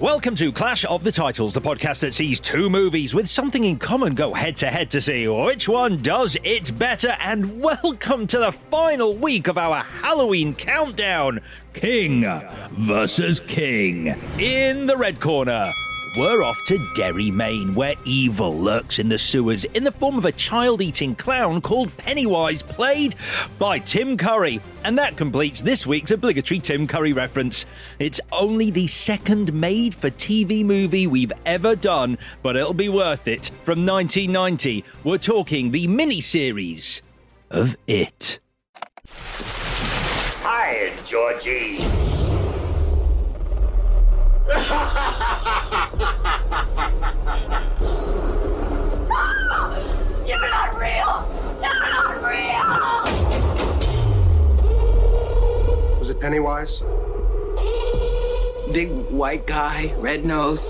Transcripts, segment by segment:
Welcome to Clash of the Titles, the podcast that sees two movies with something in common go head to head to see which one does it better. And welcome to the final week of our Halloween countdown King versus King. In the red corner, we're off to Derry, Maine, where evil lurks in the sewers in the form of a child eating clown called Pennywise, played by Tim Curry. And that completes this week's obligatory Tim Curry reference. It's only the second made for TV movie we've ever done, but it'll be worth it. From 1990, we're talking the miniseries of It. Hi, Georgie. You're not real! You're not real! Was it Pennywise? Big white guy, red nose,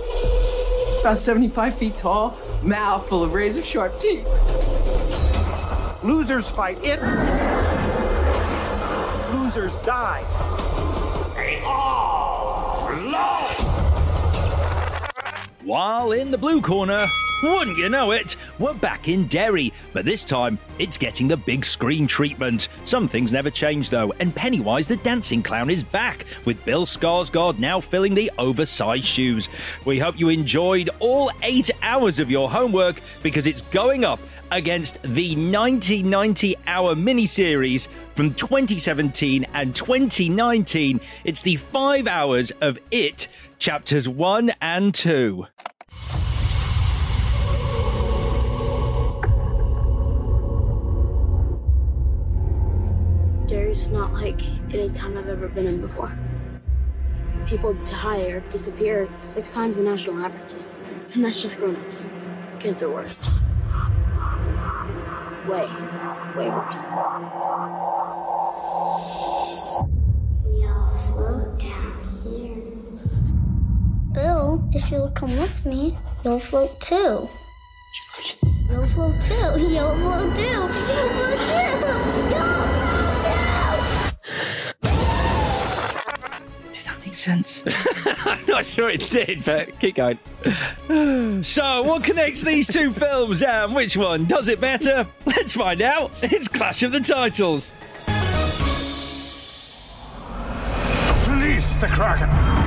about 75 feet tall, mouth full of razor sharp teeth. Losers fight it. Losers die. They all While in the blue corner, wouldn't you know it, we're back in Derry, but this time it's getting the big screen treatment. Some things never change though, and Pennywise the dancing clown is back, with Bill Skarsgård now filling the oversized shoes. We hope you enjoyed all eight hours of your homework because it's going up against the 9090 hour miniseries from 2017 and 2019. It's the five hours of It, chapters one and two. Derry's not like any time I've ever been in before. People die or disappear six times the national average. And that's just grown-ups. Kids are worse. Way, way worse. We all float down here. Bill, if you'll come with me, you'll float too. You'll float too. You'll float too. You'll float too. You'll float too. Makes sense. I'm not sure it did, but keep going. so, what connects these two films and which one does it better? Let's find out. It's Clash of the Titles. Release the Kraken!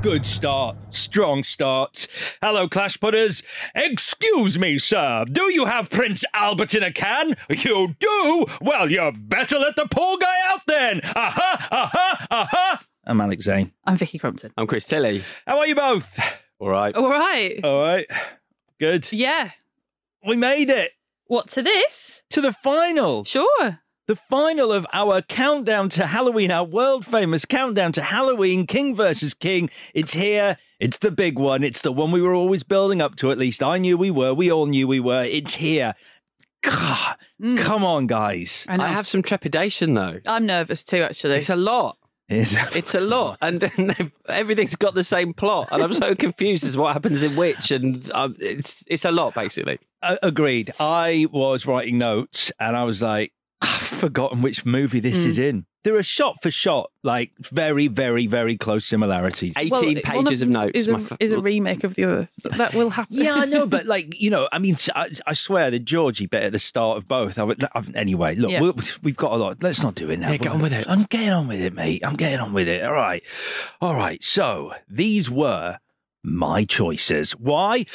Good start. Strong start. Hello, Clash Putters. Excuse me, sir. Do you have Prince Albert in a can? You do? Well, you better let the poor guy out then. Aha, aha, aha. I'm Alex Zane. I'm Vicky Crumpton. I'm Chris Tilly. How are you both? All right. All right. All right. Good. Yeah. We made it. What to this? To the final. Sure. The final of our countdown to Halloween, our world famous countdown to Halloween, King versus King. It's here. It's the big one. It's the one we were always building up to. At least I knew we were. We all knew we were. It's here. God, come on, guys. I. I have some trepidation though. I'm nervous too, actually. It's a lot. It's, It's a lot, and then everything's got the same plot, and I'm so confused as what happens in which, and um, it's it's a lot basically. A- agreed. I was writing notes and I was like, I've forgotten which movie this is hmm. in. There are shot for shot, like very, very, very close similarities. Eighteen Well, pages of them notes. Is a, my f- is a remake of the other. So that will happen. Yeah, I know, but like you know, I mean, I swear the Georgie bit at the start of both. I would, I- anyway, look, Yeah. we we've got a lot. Let's not do it now. Yeah, get on with it. I'm getting on with it, mate. I'm getting on with it. All right, all right. So these were my choices. Why?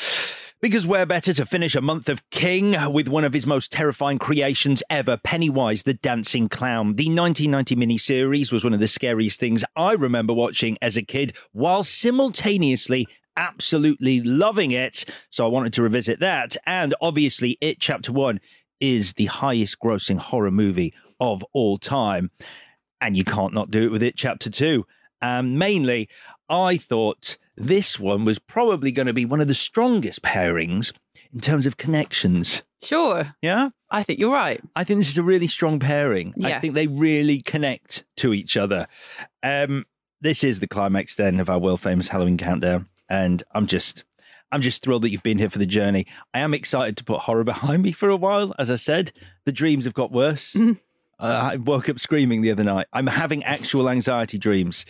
Because where better to finish a month of King with one of his most terrifying creations ever, Pennywise the Dancing Clown. The 1990 miniseries was one of the scariest things I remember watching as a kid, while simultaneously absolutely loving it. So I wanted to revisit that. And obviously, It Chapter 1 is the highest grossing horror movie of all time. And you can't not do it with It Chapter 2. Um, mainly, I thought this one was probably going to be one of the strongest pairings in terms of connections. Sure. Yeah? I think you're right. I think this is a really strong pairing. I think they really connect to each other. Um, this is the climax then of our world famous Halloween countdown, and I'm just, I'm just thrilled that you've been here for the journey. I am excited to put horror behind me for a while. As I said, the dreams have got worse. Uh, I woke up screaming the other night. I'm having actual anxiety dreams.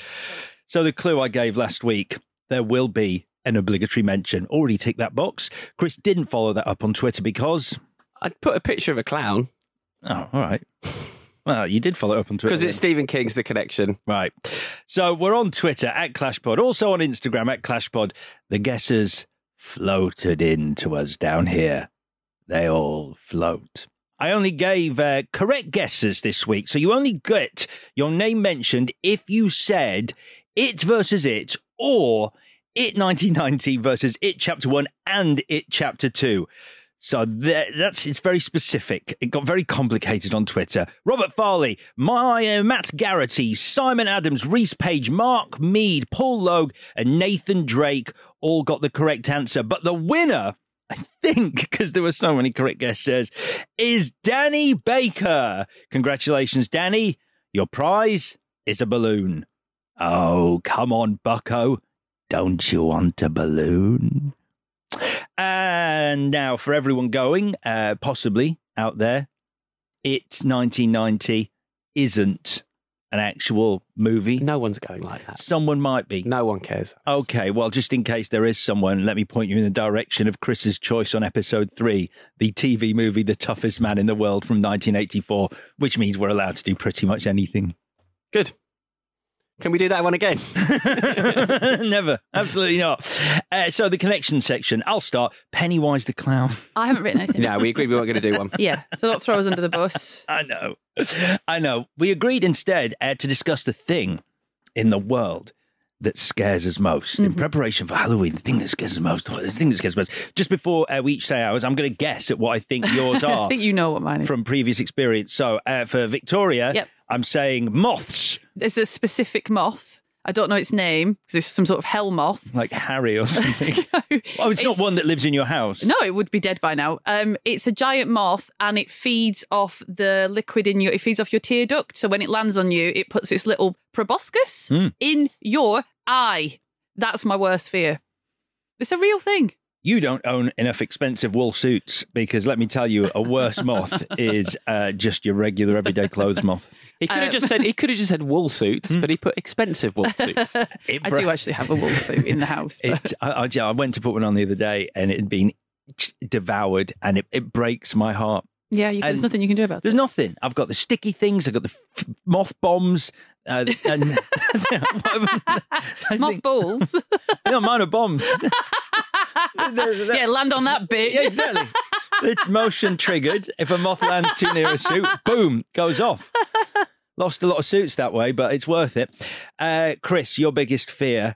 So the clue I gave last week, there will be an obligatory mention. Already ticked that box. Chris didn't follow that up on Twitter because I'd put a picture of a clown Oh, all right. Well, you did follow up on Twitter. because it's Stephen King's The Connection. Right. So we're on Twitter at ClashPod, also on Instagram at ClashPod. The guesses floated in to us down here. They all float. I only gave uh, correct guesses this week, so you only get your name mentioned if you said it versus it or it 1990 versus it chapter 1 and it chapter 2. So that's it's very specific. It got very complicated on Twitter. Robert Farley, my uh, Matt Garrity, Simon Adams, Reese Page, Mark Mead, Paul Logue, and Nathan Drake all got the correct answer. But the winner, I think, because there were so many correct guesses, is Danny Baker. Congratulations, Danny. Your prize is a balloon. Oh, come on, Bucko. Don't you want a balloon? And now, for everyone going, uh, possibly out there, It's 1990 isn't an actual movie. No one's going like that. Someone might be. No one cares. Okay, well, just in case there is someone, let me point you in the direction of Chris's choice on episode three, the TV movie The Toughest Man in the World from 1984, which means we're allowed to do pretty much anything. Good. Can we do that one again? Never. Absolutely not. Uh, so, the connection section, I'll start. Pennywise the Clown. I haven't written anything. no, we agreed we weren't going to do one. Yeah, so don't throw us under the bus. I know. I know. We agreed instead uh, to discuss the thing in the world that scares us most Mm-hmm. in preparation for Halloween. The thing that scares us most. The thing that scares us most. Just before uh, we each say ours, I'm going to guess at what I think yours are. I think you know what mine is. from previous experience. So uh, for Victoria, Yep. I'm saying moths, There's a specific moth. I don't know its name because it's some sort of hell moth. like Harry or something. oh, it's, not one that lives in your house. No, it would be dead by now. Um, it's a giant moth, and it feeds off the liquid in your. It feeds off your tear duct. So when it lands on you, it puts its little proboscis Hmm. in your eye. That's my worst fear. It's a real thing. You don't own enough expensive wool suits because let me tell you, a worse moth is uh, just your regular everyday clothes moth. He could have Um, just said he could have just said wool suits, but he put expensive wool suits. It I bra- do actually have a wool suit in the house. It, I, I, I went to put one on the other day and it had been devoured and it, it breaks my heart. yeah, you, there's nothing you can do about it. There's nothing. I've got the sticky things, I've got the f- moth bombs. Uh, and I Moth think- balls. no, mine are bombs. yeah, land on that bitch. Yeah, exactly. the motion triggered. If a moth lands too near a suit, boom, goes off. Lost a lot of suits that way, but it's worth it. Uh, Chris, your biggest fear,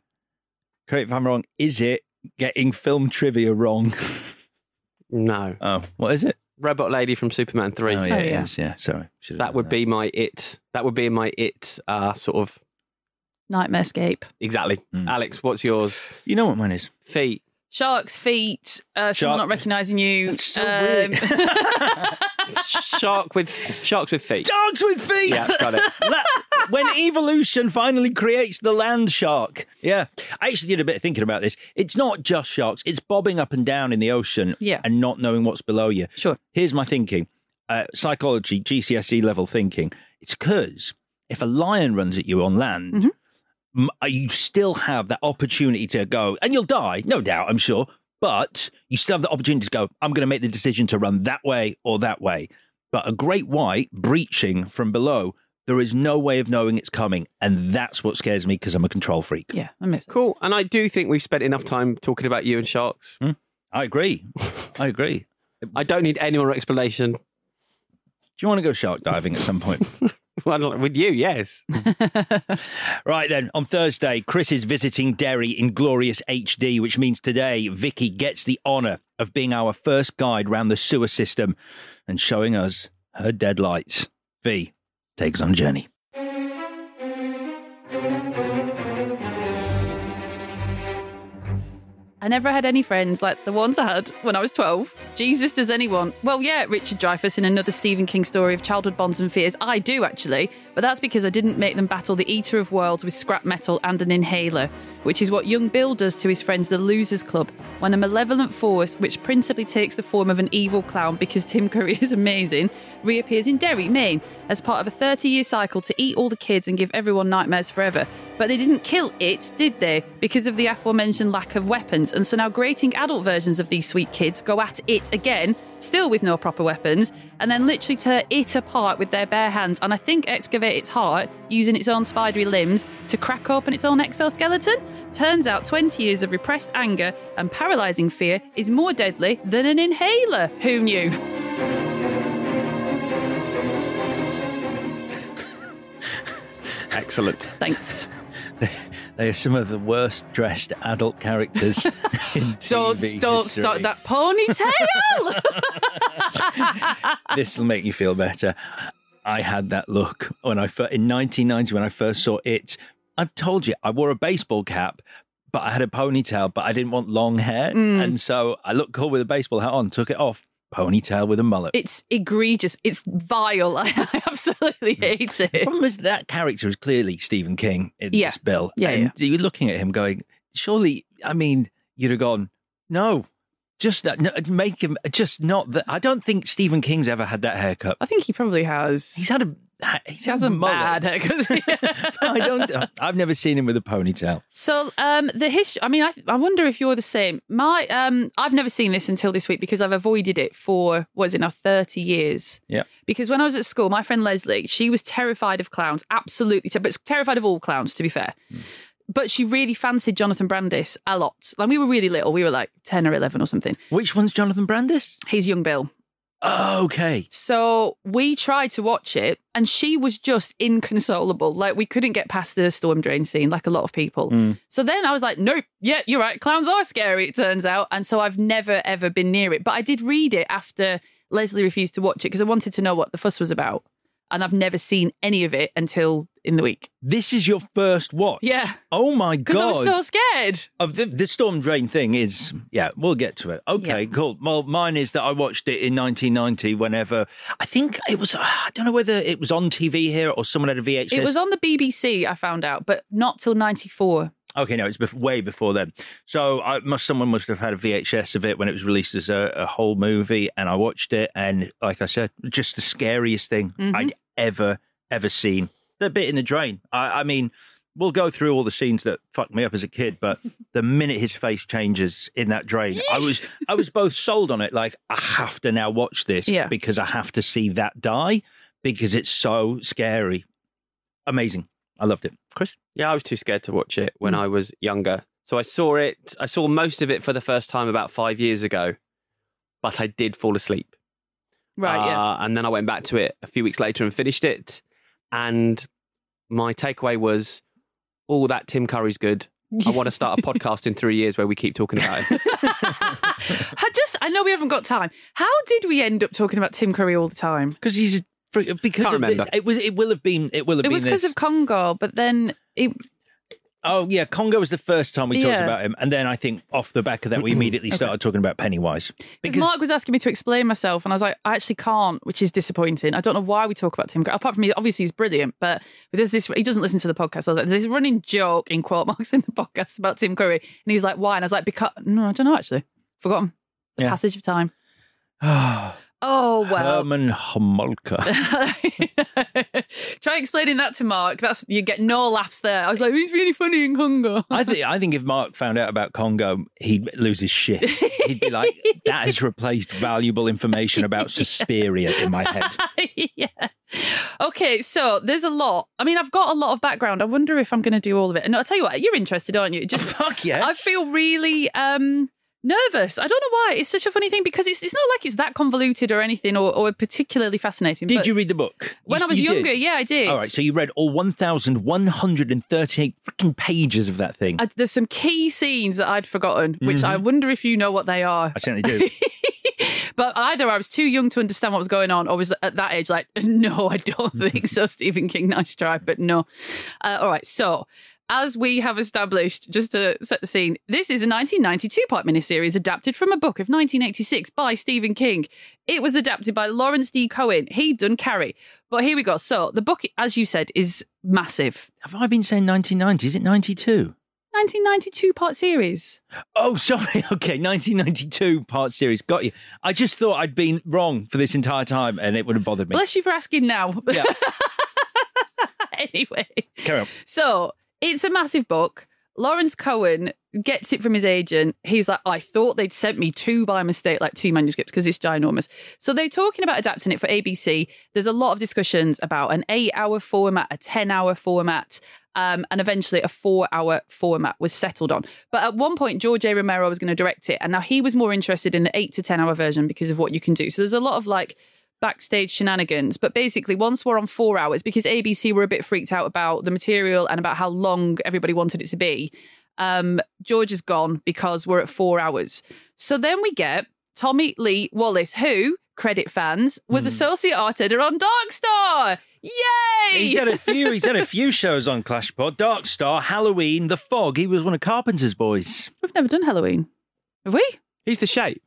correct if I'm wrong, is it getting film trivia wrong? No. Oh, what is it? Robot Lady from Superman 3. Oh, yeah, Oh, yeah. is, yeah. Sorry. Should've That done would be my it. That would be my it uh, sort of Nightmare escape. exactly. Mm. Alex, what's yours? You know what mine is? Feet. Sharks' feet, uh, someone Shark- not recognising you. That's so um, Shark with sharks with feet. Sharks with feet. Yeah, got it. La- when evolution finally creates the land shark. Yeah. I actually did a bit of thinking about this. It's not just sharks, it's bobbing up and down in the ocean Yeah. and not knowing what's below you. Sure. Here's my thinking uh, psychology, GCSE level thinking. It's because if a lion runs at you on land, Mm-hmm. m- Uh, you still have that opportunity to go, and you'll die, no doubt, I'm sure. But you still have the opportunity to go, I'm going to make the decision to run that way or that way. But a great white breaching from below, there is no way of knowing it's coming. And that's what scares me because I'm a control freak. Yeah, I miss Cool. And I do think we've spent enough time talking about you and sharks. Hmm, I agree. I agree. I don't need any more explanation. Do you want to go shark diving at some point? with you, yes. Right then, on Thursday, Chris is visiting Derry in glorious HD, which means today Vicky gets the honour of being our first guide round the sewer system and showing us her deadlights. V takes on journey. I never had any friends like the ones I had when I was 12. Jesus, does anyone? Well, yeah, Richard Dreyfuss in another Stephen King story of childhood bonds and fears. I do, actually, but that's because I didn't make them battle the Eater of Worlds with scrap metal and an inhaler, which is what young Bill does to his friends, the Losers Club, when a malevolent force, which principally takes the form of an evil clown because Tim Curry is amazing, reappears in Derry, Maine, as part of a 30 year cycle to eat all the kids and give everyone nightmares forever. But they didn't kill it, did they? Because of the aforementioned lack of weapons. And so now grating adult versions of these sweet kids go at it again, still with no proper weapons, and then literally tear it apart with their bare hands. And I think excavate its heart using its own spidery limbs to crack open its own exoskeleton. Turns out 20 years of repressed anger and paralyzing fear is more deadly than an inhaler. Who knew? Excellent. Thanks. They are some of the worst dressed adult characters in TV Don't don't history. start that ponytail. this will make you feel better. I had that look when I first, in 1990 when I first saw it. I've told you I wore a baseball cap, but I had a ponytail, but I didn't want long hair, Mm. and so I looked cool with a baseball hat on. Took it off, ponytail with a mullet. it's egregious. It's vile. I, absolutely hmm. hate it. The problem is that character is clearly Stephen King in Yeah. this bill. Yeah, and you're looking at him going, surely, I mean, you'd have gone, no, just that, no, make him just not that. I don't think Stephen King's ever had that haircut. I think he probably has. He's had a, He has a mullet. I don't, I've never seen him with a ponytail. So um, the history. I mean, I, I wonder if you're the same. My um, I've never seen this until this week because I've avoided it for what is it now thirty years. Yeah. Because when I was at school, my friend Leslie, she was terrified of clowns, absolutely, ter- but terrified of all clowns, to be fair. But she really fancied Jonathan Brandis a lot. Like we were really little, we were like ten or eleven or something. Which one's Jonathan Brandis? He's young Bill. Okay. So we tried to watch it, and she was just inconsolable. Like we couldn't get past the storm drain scene, like a lot of people. Mm. So then I was like, nope, yeah, you're right. Clowns are scary, it turns out. And so I've never, ever been near it. But I did read it after Leslie refused to watch it because I wanted to know what the fuss was about. And I've never seen any of it until in the week. This is your first watch. Yeah. Oh my god. Because I was so scared. Of the, the storm drain thing is, yeah, we'll get to it. Okay, cool. Well, mine is that I watched it in 1990. Whenever I think it was, I don't know whether it was on TV here or someone had a VHS. It was on the BBC, I found out, but not till 94. Okay, no, it's bef- way before then. So I must someone must have had a VHS of it when it was released as a, a whole movie, and I watched it, and like I said, just the scariest thing Mhm. I'd ever ever seen. The bit in the drain. I, I mean, we'll go through all the scenes that fucked me up as a kid, but the minute his face changes in that drain, I was I was both sold on it. Like I have to now watch this Yeah. because I have to see that die because it's so scary. Amazing. I loved it. Chris. Yeah, I was too scared to watch it when I was younger. So I saw it, I saw most of it for the first time about five years ago, but I did fall asleep. Right, yeah. Uh, And then I went back to it a few weeks later and finished it. And my takeaway was, oh, that Tim Curry's good. I want to start a podcast in three years where we keep talking about him. I just, I know we haven't got time. How did we end up talking about Tim Curry all the time? Because he's because Can't of this. remember. It was. It will have been. It will have It been. was because this. of Congo, but then it, Oh yeah, Congo was the first time we talked Yeah. about him, and then I think off the back of that, we immediately started talking about Pennywise. Because Mark was asking me to explain myself, and I was like, I actually can't, which is disappointing. I don't know why we talk about Tim. Curry. Apart from he, obviously he's brilliant, but there's this. He doesn't listen to the podcast. So there's this running joke in quote marks in the podcast about Tim Curry, and he was like, "Why?" And I was like, "Because no, I don't know. Actually, forgotten. The Yeah. passage of time. Oh well. Herman Homolka. Try explaining that to Mark. That's you get no laughs there. I was like, he's really funny in Congo. I think I think if Mark found out about Congo, he'd lose his shit. He'd be like, "That has replaced valuable information about Suspiria in my head." yeah. Okay, so there's a lot. I mean, I've got a lot of background. I wonder if I'm going to do all of it. And I'll tell you what, you're interested, aren't you? Just fuck yes. I feel really um nervous. I don't know why. It's such a funny thing because it's it's not like it's that convoluted or anything or, or particularly fascinating. Did you read the book? When You- I was you did? younger, yeah, I did. All right, so you read all 1,138 freaking pages of that thing. I, there's some key scenes that I'd forgotten, which Mhm. I wonder if you know what they are. I certainly do. But either I was too young to understand what was going on, or was at that age like, no, I don't think so. Stephen King, nice try, but no. Uh, all right, so as we have established, just to set the scene, this is a 1992 part miniseries adapted from a book of 1986 by Stephen King. It was adapted by Lawrence D. Cohen. He'd done Carrie. But here we go. So the book, as you said, is massive. Have I been saying 1990? Is it 92? 1992 part series. Oh, sorry. Okay, 1992 part series. Got you. I just thought I'd been wrong for this entire time, and it would have bothered me. Bless you for asking now. Yeah. anyway. Carry on. So it's a massive book. Lawrence Cohen gets it from his agent. He's like, I thought they'd sent me two by mistake, like two manuscripts, because it's ginormous. So they're talking about adapting it for ABC. There's a lot of discussions about an eight hour format, a 10 hour format. Um, and eventually a four hour format was settled on. But at one point, George A. Romero was going to direct it. And now he was more interested in the eight to 10 hour version because of what you can do. So there's a lot of like backstage shenanigans. But basically, once we're on four hours, because ABC were a bit freaked out about the material and about how long everybody wanted it to be, um, George is gone because we're at four hours. So then we get Tommy Lee Wallace, who, credit fans, was associate art editor on Dark Star. Yay! He's had a few. He's had a few shows on Clash Pod. Dark Star, Halloween, The Fog. He was one of Carpenter's boys. We've never done Halloween. Have we? He's the shape.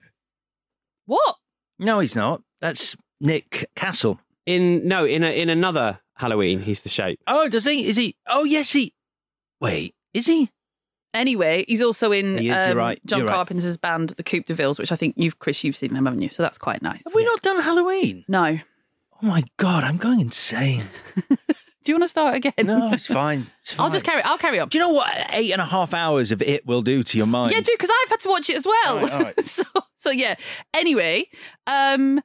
What? No, he's not. That's Nick Castle. In no, in a, in another Halloween, he's the shape. Oh, does he? Is he? Oh, yes, he. Wait, is he? Anyway, he's also in He is, you're um, right, John you're right. Carpenter's band, The Coupe de Villes, which I think you've, Chris, you've seen them, haven't you? So that's quite nice. Have we not done Halloween? No. Oh my god, I'm going insane. Do you want to start again? No, it's fine. It's I'll just carry. I'll carry on. Do you know what eight and a half hours of it will do to your mind? Yeah, do because I've had to watch it as well. All right, all right. so, so yeah. Anyway, um,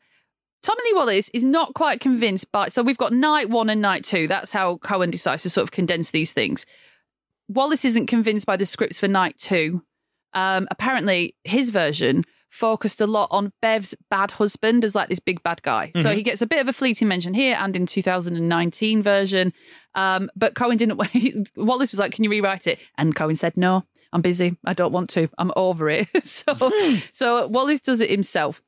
Tommy Lee Wallace is not quite convinced by. So we've got night one and night two. That's how Cohen decides to sort of condense these things. Wallace isn't convinced by the scripts for night two. Um, apparently, his version focused a lot on Bev's bad husband as like this big bad guy. So Mhm. he gets a bit of a fleeting mention here and in 2019 version. Um, but Cohen didn't. Wait. Wallace was like, "Can you rewrite it?" And Cohen said, "No, I'm busy. I don't want to. I'm over it." so, so Wallace does it himself.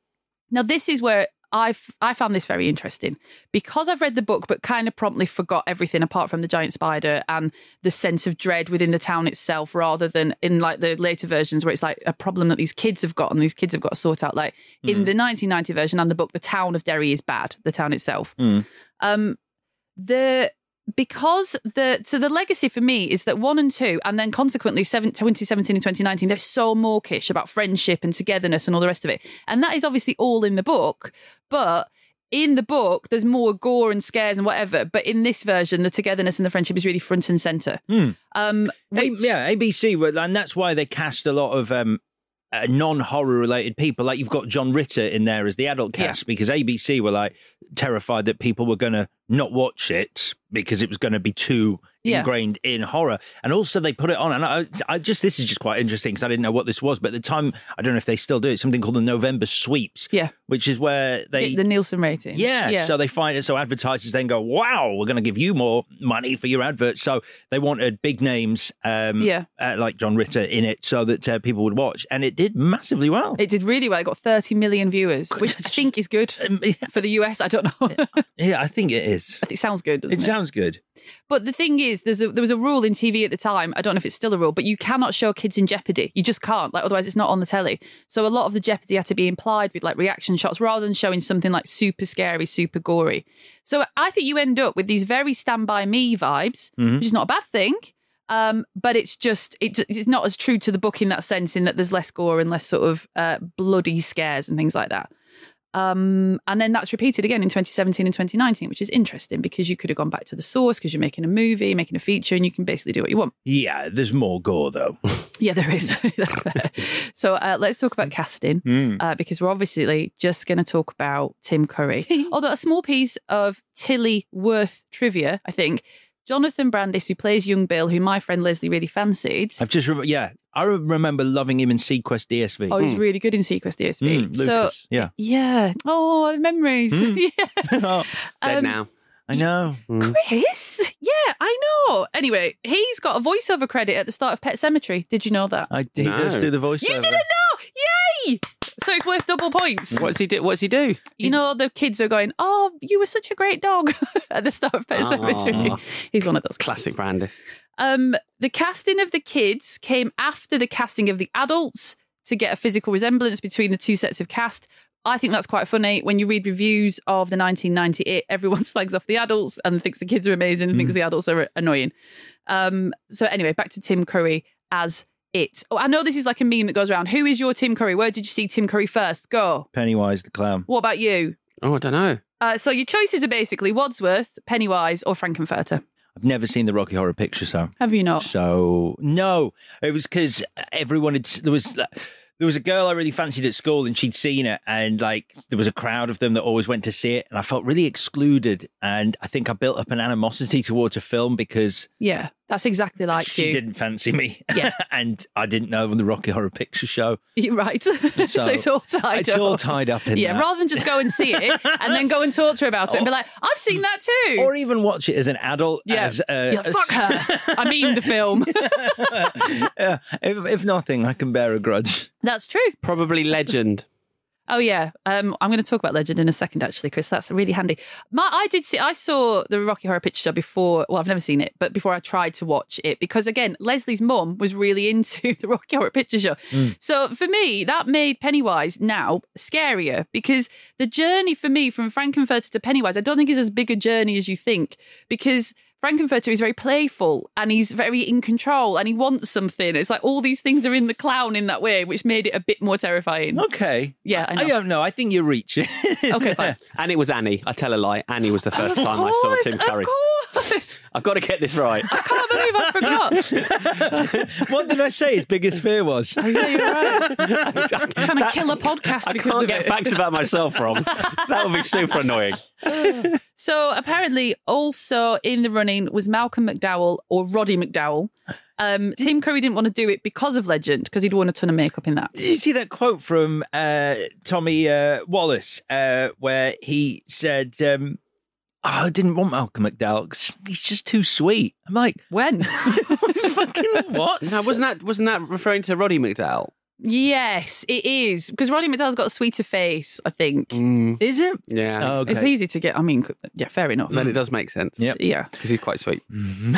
Now, this is where I I found this very interesting because I've read the book, but kind of promptly forgot everything apart from the giant spider and the sense of dread within the town itself, rather than in like the later versions where it's like a problem that these kids have got and these kids have got to sort out. Like in Mm. the 1990 version and the book, the town of Derry is bad. The town itself. Mm. Um, the because the so the legacy for me is that one and two, and then consequently seven, 2017 and 2019, they're so mawkish about friendship and togetherness and all the rest of it, and that is obviously all in the book, but. In the book, there's more gore and scares and whatever, but in this version, the togetherness and the friendship is really front and center. Hmm. Um, A- yeah, ABC, and that's why they cast a lot of um, uh, non-horror related people. Like you've got John Ritter in there as the adult cast because ABC were like terrified that people were going to not watch it because it was going to be too Yeah. ingrained in horror. And also they put it on, and I, I just this is just quite interesting because I didn't know what this was, but at the time I don't know if they still do it. Something called the November Sweeps, Yeah. which is where they the Nielsen rating. yeah, so they find it. So advertisers then go, "Wow, we're going to give you more money for your advert." So they wanted big names, um, Yeah. uh, like John Ritter in it, so that uh, people would watch, and it did massively well. It did really well. It got 30 million viewers, which I think is good for the US. I don't know. yeah, I think it is. it sounds good. Doesn't It it, sounds good. But the thing is, is there's a, there was a rule in TV at the time. I don't know if it's still a rule, but you cannot show kids in jeopardy. You just can't. Like otherwise, it's not on the telly. So a lot of the jeopardy had to be implied with like reaction shots rather than showing something like super scary, super gory. So I think you end up with these very Stand by Me vibes, Mhm. which is not a bad thing. Um, but it's just it, it's not as true to the book in that sense, in that there's less gore and less sort of uh, bloody scares and things like that. Um, and then that's repeated again in 2017 and 2019, which is interesting because you could have gone back to the source because you're making a movie, making a feature, and you can basically do what you want. Yeah, there's more gore though. Yeah, there is. That's fair. so uh, let's talk about casting Mm. uh, because we're obviously just going to talk about Tim Curry. Although a small piece of Tilly Worth trivia, I think. Jonathan Brandis, who plays young Bill, who my friend Leslie really fancied. I've just rem- yeah, I remember loving him in seaQuest DSV. Oh, he's really good in seaQuest DSV. Mm, so Lucas, yeah. yeah. Oh, memories. Mm. yeah. Dead Um, now. I know. Chris? Yeah, I know. Anyway, he's got a voiceover credit at the start of Pet Sematary. Did you know that? I he does No. do the voice. You didn't know? Yay! So it's worth double points. What's he do? What's he do? You know, the kids are going, Oh, you were such a great dog at the start of Pet Sematary. Aw. He's one of those. Classic Brandis. Um, the casting of the kids came after the casting of the adults to get a physical resemblance between the two sets of cast. I think that's quite funny. When you read reviews of the 1998, everyone slags off the adults and thinks the kids are amazing and thinks the adults are annoying. Um, so anyway, back to Tim Curry as it. Oh, I know this is like a meme that goes around. Who is your Tim Curry? Where did you see Tim Curry first? Go. Pennywise the clown. What about you? Oh, I don't know. Uh, so your choices are basically Wadsworth, Pennywise, or Frank-N-Furter. I've never seen the Rocky Horror Picture Show. Have you not? So no, it was because everyone had there was there was a girl I really fancied at school, and she'd seen it, and like there was a crowd of them that always went to see it, and I felt really excluded, and I think I built up an animosity towards a film because Yeah, that's exactly like she you. didn't fancy me, Yeah. and I didn't know on the Rocky Horror Picture Show. You're right. so, it's all tied it's up. all tied up in yeah, that. rather than just go and see it and then go and talk to her about it and be like, I've seen that too. or even watch it as an adult. yeah, as, uh, yeah, fuck her. I mean the film. yeah, if, if nothing, I can bear a grudge. That's true. Probably Legend. Oh yeah, um, I'm going to talk about Legend in a second, actually, Chris. That's really handy. My, I did see, I saw the Rocky Horror Picture Show before. Well, I've never seen it, but before I tried to watch it, because again, Leslie's mum was really into the Rocky Horror Picture Show. So for me, that made Pennywise now scarier because the journey for me from Frank-N-Furter to Pennywise, I don't think is as big a journey as you think because. Frank-N-Furter is very playful and he's very in control and he wants something. It's like all these things are in the clown in that way, which made it a bit more terrifying. Okay. Yeah, I know. I don't know. I think you're reaching. Okay, fine. And it was Annie. I tell a lie. Annie was the first Of time I saw course, Tim Curry. Of course. I've got to get this right. I can't believe I forgot. what did I say his biggest fear was? Oh, yeah, you're right. I'm trying to kill a podcast I because can't of get it. facts about myself wrong. That would be super annoying. So apparently, also in the running was Malcolm McDowell or Roddy McDowall. Um, Tim Curry didn't want to do it because of Legend, because he'd worn a ton of makeup in that. Did you see that quote from uh, Tommy uh, Wallace uh, where he said, um, oh, I didn't want Malcolm McDowell 'cause he's just too sweet. I'm like, When? fucking what? No, wasn't that wasn't that referring to Roddy McDowall? Yes, it is because Roddy McDowall's got a sweeter face. I think Is it? Yeah. Oh, okay. it's easy to get. I mean, yeah, fair enough. Then it does make sense. Yep. Yeah. Because he's quite sweet. In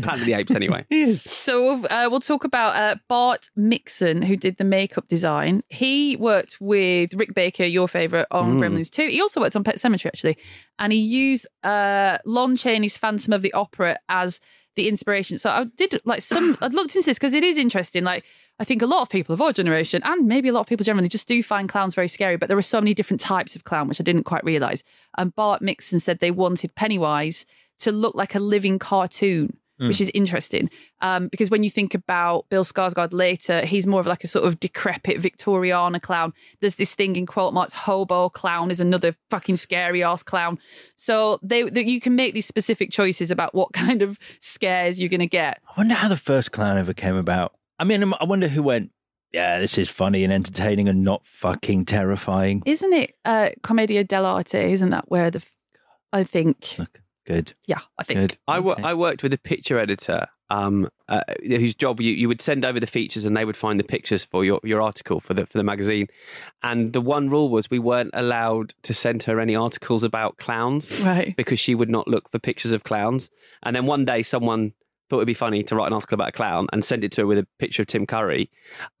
Planet of the Apes, anyway. So we'll, uh, we'll talk about uh, Bart Mixon, who did the makeup design. He worked with Rick Baker, your favourite, on Mm. Gremlins 2. He also worked on Pet Sematary, actually. And he used uh, Lon Chaney's Phantom of the Opera as the inspiration. So I did like some, I'd looked into this because it is interesting. Like, I think a lot of people of our generation, and maybe a lot of people generally, just do find clowns very scary. But there are so many different types of clown, which I didn't quite realise. And Bart Mixon said they wanted Pennywise to look like a living cartoon which is interesting um, because when you think about Bill Skarsgård later, he's more of like a sort of decrepit Victoriana clown. There's this thing in quote marks, hobo clown is another fucking scary ass clown. So they, they you can make these specific choices about what kind of scares you're going to get. I wonder how the first clown ever came about. I mean, I wonder who went, yeah, this is funny and entertaining and not fucking terrifying. Isn't it uh, Commedia dell'arte? Isn't that where the I think Good. yeah I think Good. I, wo- Okay. I worked with a picture editor um, uh, whose job you, you would send over the features and they would find the pictures for your, your article for the for the magazine. And the one rule was we weren't allowed to send her any articles about clowns, Right. Because she would not look for pictures of clowns. And then one day someone thought it'd be funny to write an article about a clown and send it to her with a picture of Tim Curry,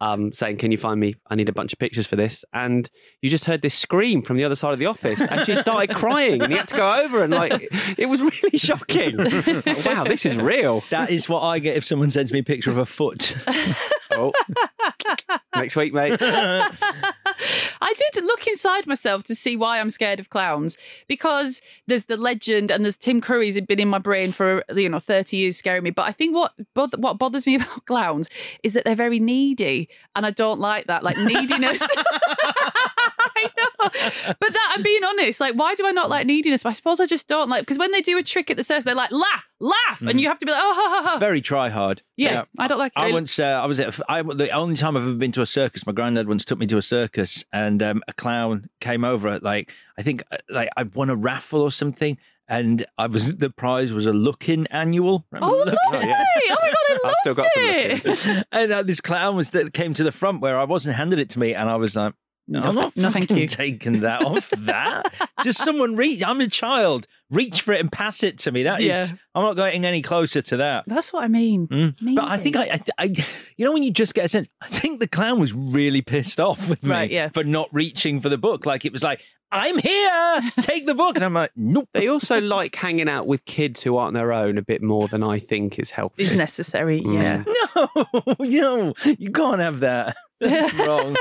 um, saying, "Can you find me? I need a bunch of pictures for this." And you just heard this scream from the other side of the office, and she started crying, and he had to go over and like it was really shocking. Wow, this is real. That is what I get if someone sends me a picture of a foot. oh, next week, mate. I did look inside myself to see why I'm scared of clowns because there's the legend and there's Tim Curry's had been in my brain for you know 30 years scaring me. But I think what both, what bothers me about clowns is that they're very needy, and I don't like that, like neediness. I know, but that I'm being honest. Like, why do I not like neediness? I suppose I just don't like because when they do a trick at the circus, they're like laugh, laugh, and Mm. you have to be like oh ha ha ha. It's very try hard. Yeah, I don't like I it. once, uh, I was at, I, the only time I've ever been to a circus. My granddad once took me to a circus, and um, a clown came over. Like I think, uh, like I won a raffle or something, and I was the prize was a look-in annual. Remember Oh, the look-in? lovely! Oh my god, I love still got some it. look-ins. and uh, this clown was that came to the front where I wasn't handed it to me, and I was like. No, I'm No, not no, thank you. taking that off that. Just someone read. I'm a child. Reach for it and pass it to me. That is. Yeah. I'm not getting any closer to that. That's what I mean. Mm. But I think I, I, I, you know, when you just get a sense, I think the clown was really pissed off with me Right, yeah. for not reaching for the book. Like it was like, I'm here, take the book, and I'm like, nope. They also like hanging out with kids who aren't their own a bit more than I think is healthy. Is necessary, yeah. No, no, you can't have that. That's wrong.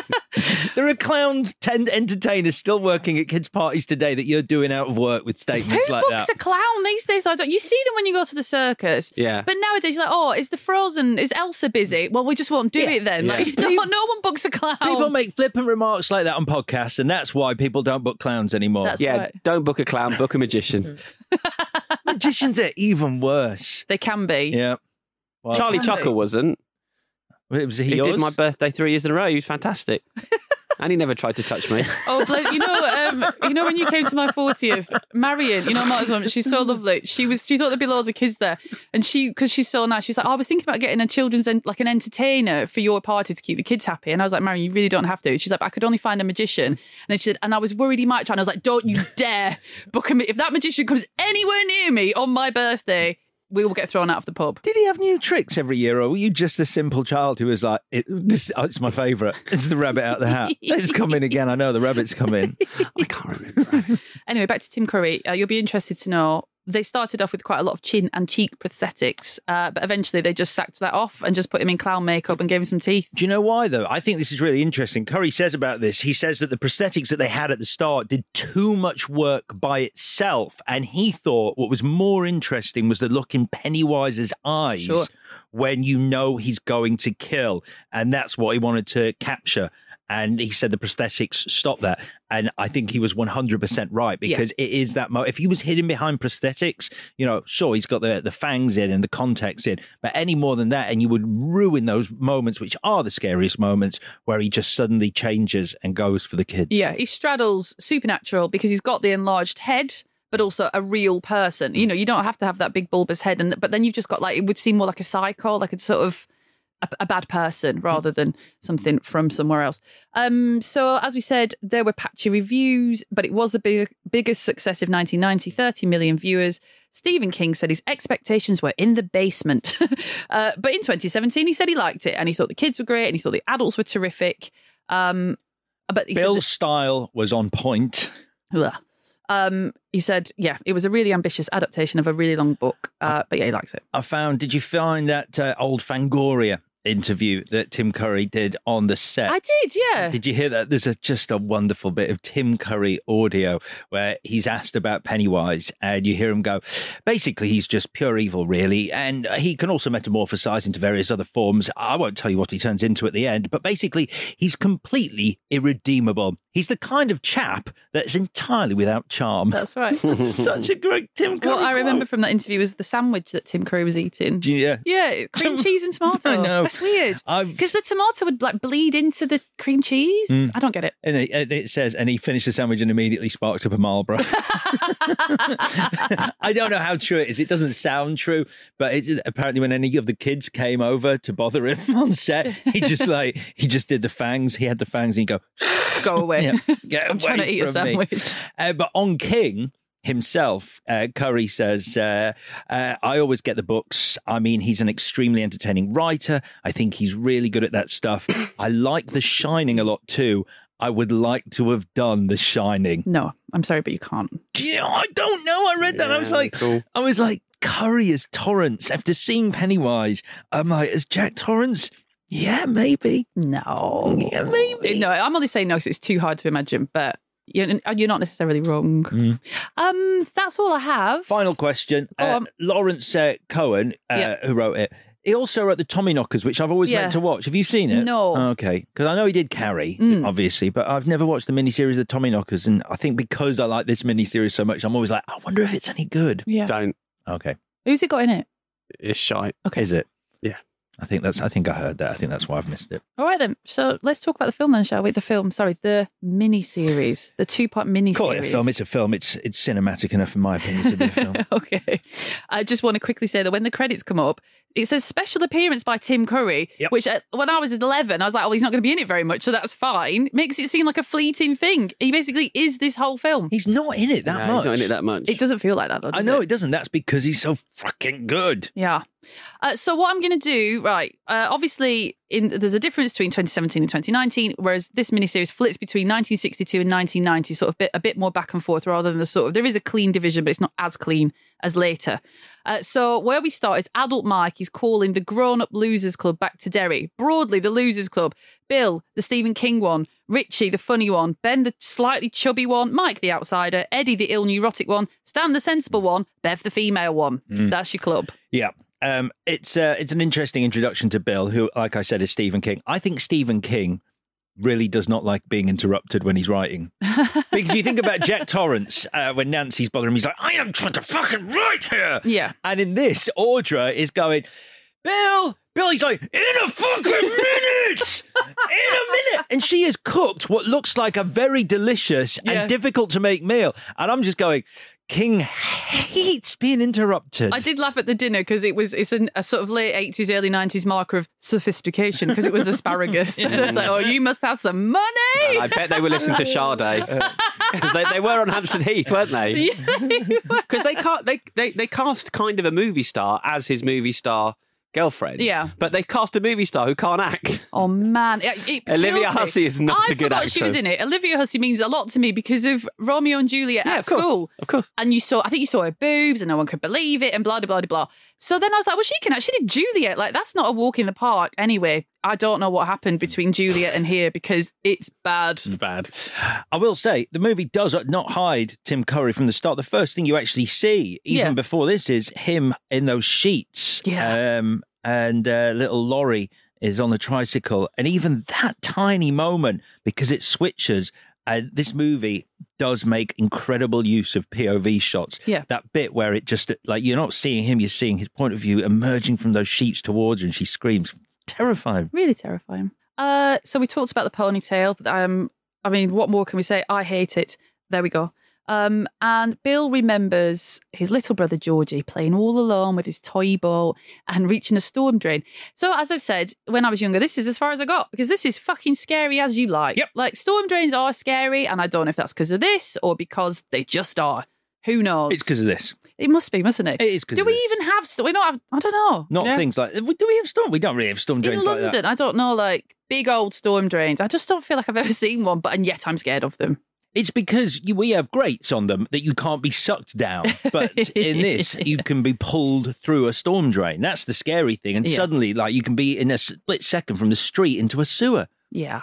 there are clowns, ten entertainers still working at kids' parties today that you're doing out of work with statements Who like books uh, that. a clown these days? I don't. You see them when you go to the circus. Yeah. But nowadays, you're like, oh, is the Frozen? Is Elsa busy? Well, we just won't do it then. Yeah. you don't, no one books a clown. People make flippant remarks like that on podcasts, and that's why people don't book clowns anymore. That's yeah, right. don't book a clown, book a magician. Magicians are even worse. They can be. Yeah. Well, Charlie Can Chuckle they? wasn't. Was he, He yours? did my birthday three years in a row. He was fantastic. and he never tried to touch me. Oh, bless, you know, um, you know when you came to my fortieth, Marion, you know Martin's mum, she's so lovely. She was, she thought there'd be loads of kids there, and she, because she's so nice, she's like, oh, I was thinking about getting a children's, en- like an entertainer for your party to keep the kids happy, and I was like, Marion, you really don't have to. She's like, I could only find a magician, and then she said, and I was worried he might try, and I was like, don't you dare book him. If that magician comes anywhere near me on my birthday, we will get thrown out of the pub. Did he have new tricks every year, or were you just a simple child who was like, it, this, oh, "It's my favourite. It's the rabbit out of the hat. It's coming again. I know the rabbit's coming." I can't remember. Anyway, back to Tim Curry. Uh, you'll be interested to know they started off with quite a lot of chin and cheek prosthetics, uh, but eventually they just sacked that off and just put him in clown makeup and gave him some teeth. Do you know why, though? I think this is really interesting. Curry says about this, he says that the prosthetics that they had at the start did too much work by itself. And he thought what was more interesting was the look in Pennywise's eyes Sure. when you know he's going to kill. And that's what he wanted to capture. And he said the prosthetics stopped that. And I think he was 100% right because it is that mo. If he was hidden behind prosthetics, you know, sure, he's got the, the fangs in and the contacts in, but any more than that, and you would ruin those moments, which are the scariest moments, where he just suddenly changes and goes for the kids. Yeah, he straddles supernatural because he's got the enlarged head. But also a real person. You mm. know, you don't have to have that big bulbous head, and but then you've just got like it would seem more like a psycho, like it's sort of a, a bad person rather than something from somewhere else. Um, so as we said, there were patchy reviews, but it was the big, biggest success of 1990, 30 million viewers. Stephen King said his expectations were in the basement, uh, but in 2017 he said he liked it and he thought the kids were great and he thought the adults were terrific. Um, but Bill's style was on point. Um, he said, yeah, it was a really ambitious adaptation of a really long book. Uh, but yeah, he likes it. I found, did you find that uh, old Fangoria interview that Tim Curry did on the set? I did, yeah. Did you hear that? There's a, just a wonderful bit of Tim Curry audio where he's asked about Pennywise, and you hear him go, basically, he's just pure evil, really. And he can also metamorphosize into various other forms. I won't tell you what he turns into at the end, but basically, he's completely irredeemable. He's the kind of chap that's entirely without charm. That's right. Such a great Tim Curry. What I remember quote. from that interview was the sandwich that Tim Curry was eating. Yeah. Yeah, cream cheese and tomato. I know. It's weird because the tomato would like bleed into the cream cheese. Mm. I don't get it. And it, it says, and he finished the sandwich and immediately sparked up a Marlboro. I don't know how true it is. It doesn't sound true, but it, apparently, when any of the kids came over to bother him on set, he just like he just did the fangs. He had the fangs, and he'd go, Go away. Yeah, get I'm trying to eat a sandwich. Uh, but on King himself, uh, Curry says, uh, uh, I always get the books. I mean, he's an extremely entertaining writer. I think he's really good at that stuff. I like The Shining a lot too. I would like to have done The Shining. No, I'm sorry, but you can't. Do you know, I don't know. I read that. I was like, cool. I was like, Curry as Torrance. After seeing Pennywise, I'm like, as Jack Torrance? Yeah, maybe. No. Yeah, maybe. No, I'm only saying no because it's too hard to imagine, but you're, you're not necessarily wrong. Mm. Um, that's all I have. Final question. Go Uh. Lawrence uh, Cohen, uh, Yeah. who wrote it, he also wrote the Tommyknockers, which I've always Yeah. meant to watch. Have you seen it? No. Okay, because I know he did Carrie, Mm. obviously, but I've never watched the miniseries of the Tommyknockers, and I think because I like this miniseries so much, I'm always like, I wonder if it's any good. Yeah. Don't. Okay, Who's it got in it? It's shite. Okay. is it? Yeah. I think that's. I think I heard that. I think that's why I've missed it. All right then. So let's talk about the film then, shall we? The film, sorry, the mini series, the two part mini Call it a film. It's a film. It's it's cinematic enough, in my opinion, to be a film. okay. I just want to quickly say that when the credits come up, it says special appearance by Tim Curry, Yep. which uh, when I was 11, I was like, oh, he's not going to be in it very much, so that's fine. Makes it seem like a fleeting thing. He basically is this whole film. He's not in it that No, much. He's not in it that much. It doesn't feel like that, though. I know it? it doesn't. That's because he's so fucking good. Yeah. Uh, so what I'm going to do, right? Uh, obviously, in there's a difference between 2017 and 2019, whereas this miniseries flits between 1962 and 1990, sort of bit a bit more back and forth, rather than the sort of there is a clean division, but it's not as clean as later. Uh, so where we start is adult Mike is calling the grown-up losers club back to Derry. Broadly, the losers club. Bill, the Stephen King one. Richie, the funny one. Ben, the slightly chubby one. Mike, the outsider. Eddie, the ill neurotic one. Stan, the sensible one. Bev, the female one. That's your club. Yeah. Um, it's uh, it's an interesting introduction to Bill, who, like I said, is Stephen King. I think Stephen King really does not like being interrupted when he's writing. because you think about Jack Torrance uh, when Nancy's bothering him, he's like, I am trying to fucking write here. Yeah. And in this, Audra is going, Bill, Bill, he's like, in a fucking minute, in a minute. And she has cooked what looks like a very delicious Yeah. and difficult to make meal. And I'm just going, King hates being interrupted. I did laugh at the dinner because it was it's an, a sort of late eighties, early nineties marker of sophistication because it was asparagus. And it's like, oh, you must have some money. I bet they were listening to Sade because they, they were on Hampstead Heath, weren't they? Because they can't they, they they cast kind of a movie star as his movie star girlfriend. Yeah. but they cast a movie star who can't act. Oh man, It- it Olivia. Hussey is not I a good forgot she was in it. Olivia Hussey means a lot to me because of Romeo and Juliet Yeah, at of course, school. of course. And you saw, I think you saw her boobs, and no one could believe it, and blah blah blah blah. So then I was like, well, she can actually did Juliet. Like that's not a walk in the park. Anyway, I don't know what happened between Juliet and here because it's bad. It's bad. I will say the movie does not hide Tim Curry from the start. The first thing you actually see, even Yeah. before this, is him in those sheets. Yeah. Um, and uh, little Laurie is on the tricycle, and even that tiny moment because it switches. Uh, this movie does make incredible use of POV shots. Yeah. That bit where it just like you're not seeing him, you're seeing his point of view emerging from those sheets towards her, and she screams, terrifying. Really terrifying. Uh, so we talked about the ponytail. but, Um, I mean, what more can we say? I hate it. There we go. Um, and Bill remembers his little brother Georgie playing all alone with his toy ball and reaching a storm drain. So, as I've said, when I was younger, this is as far as I got because this is fucking scary as you like. Yep. Like storm drains are scary, and I don't know if that's because of this or because they just are. Who knows? It's because of this, it must be, mustn't it? It is 'cause Do of we this. even have? St- we don't have. I don't know. not things like. Do we have storm? We don't really have storm In drains like London, that. I don't know, like big old storm drains. I just don't feel like I've ever seen one, but and yet I'm scared of them. It's because you, we have grates on them that you can't be sucked down. But in this, you can be pulled through a storm drain. That's the scary thing. And Yeah. suddenly, like, you can be in a split second from the street into a sewer. Yeah.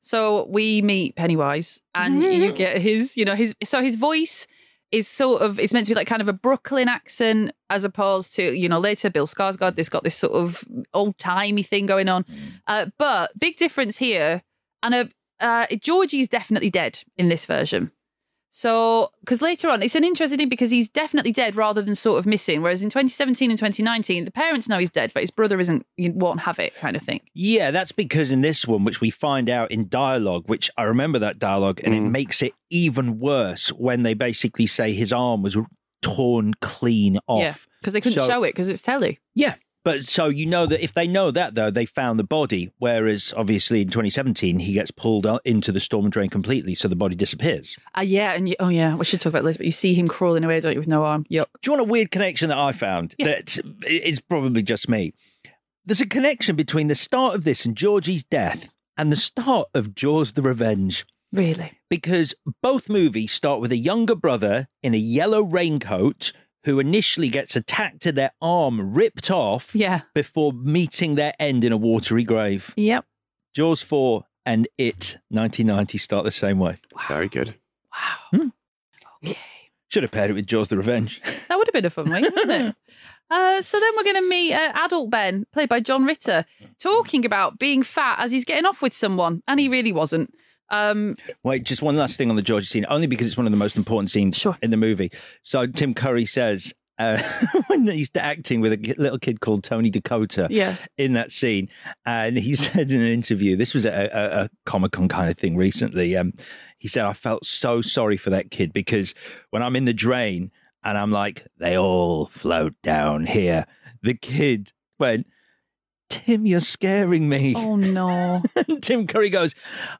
So we meet Pennywise, and you get his, you know, his. So his voice is sort of it's meant to be like kind of a Brooklyn accent, as opposed to you know later Bill Skarsgård. This got this sort of old timey thing going on, uh, but big difference here. And uh, uh, Georgie is definitely dead in this version. So, because later on, it's an interesting thing because he's definitely dead rather than sort of missing. Whereas in 2017 and 2019, the parents know he's dead, but his brother isn't, he won't have it kind of thing. Yeah, that's because in this one, which we find out in dialogue, which I remember that dialogue, and it makes it even worse when they basically say his arm was torn clean off. Yeah, because they couldn't So- show it because it's telly. Yeah. But so you know that if they know that though, they found the body. Whereas obviously in 2017 he gets pulled out into the storm drain completely, so the body disappears. Uh, yeah, and you, oh yeah, we should talk about this, but you see him crawling away, don't you, with no arm? Yuck. Do you want a weird connection that I found? That it's probably just me. There's a connection between the start of this and Georgie's death and the start of Jaws: The Revenge. Really? Because both movies start with a younger brother in a yellow raincoat who initially gets attacked to their arm ripped off Yeah. before meeting their end in a watery grave. Yep. Jaws 4 and It 1990 start the same way. Wow. Very good. Wow. Hmm? Okay. Should have paired it with Jaws: The Revenge. That would have been a fun one, wouldn't it? Uh, so then we're going to meet uh, adult Ben, played by John Ritter, talking about being fat as he's getting off with someone, and he really wasn't. Um, Wait, just one last thing on the Georgie scene, only because it's one of the most important scenes in the movie. So Tim Curry says uh, when he's acting with a little kid called Tony Dakota Yeah. in that scene, and he said in an interview, this was a, a, a Comic Con kind of thing recently. Um, he said, I felt so sorry for that kid because when I'm in the drain and I'm like, they all float down here, the kid went, Tim, you're scaring me. oh no! Tim Curry goes,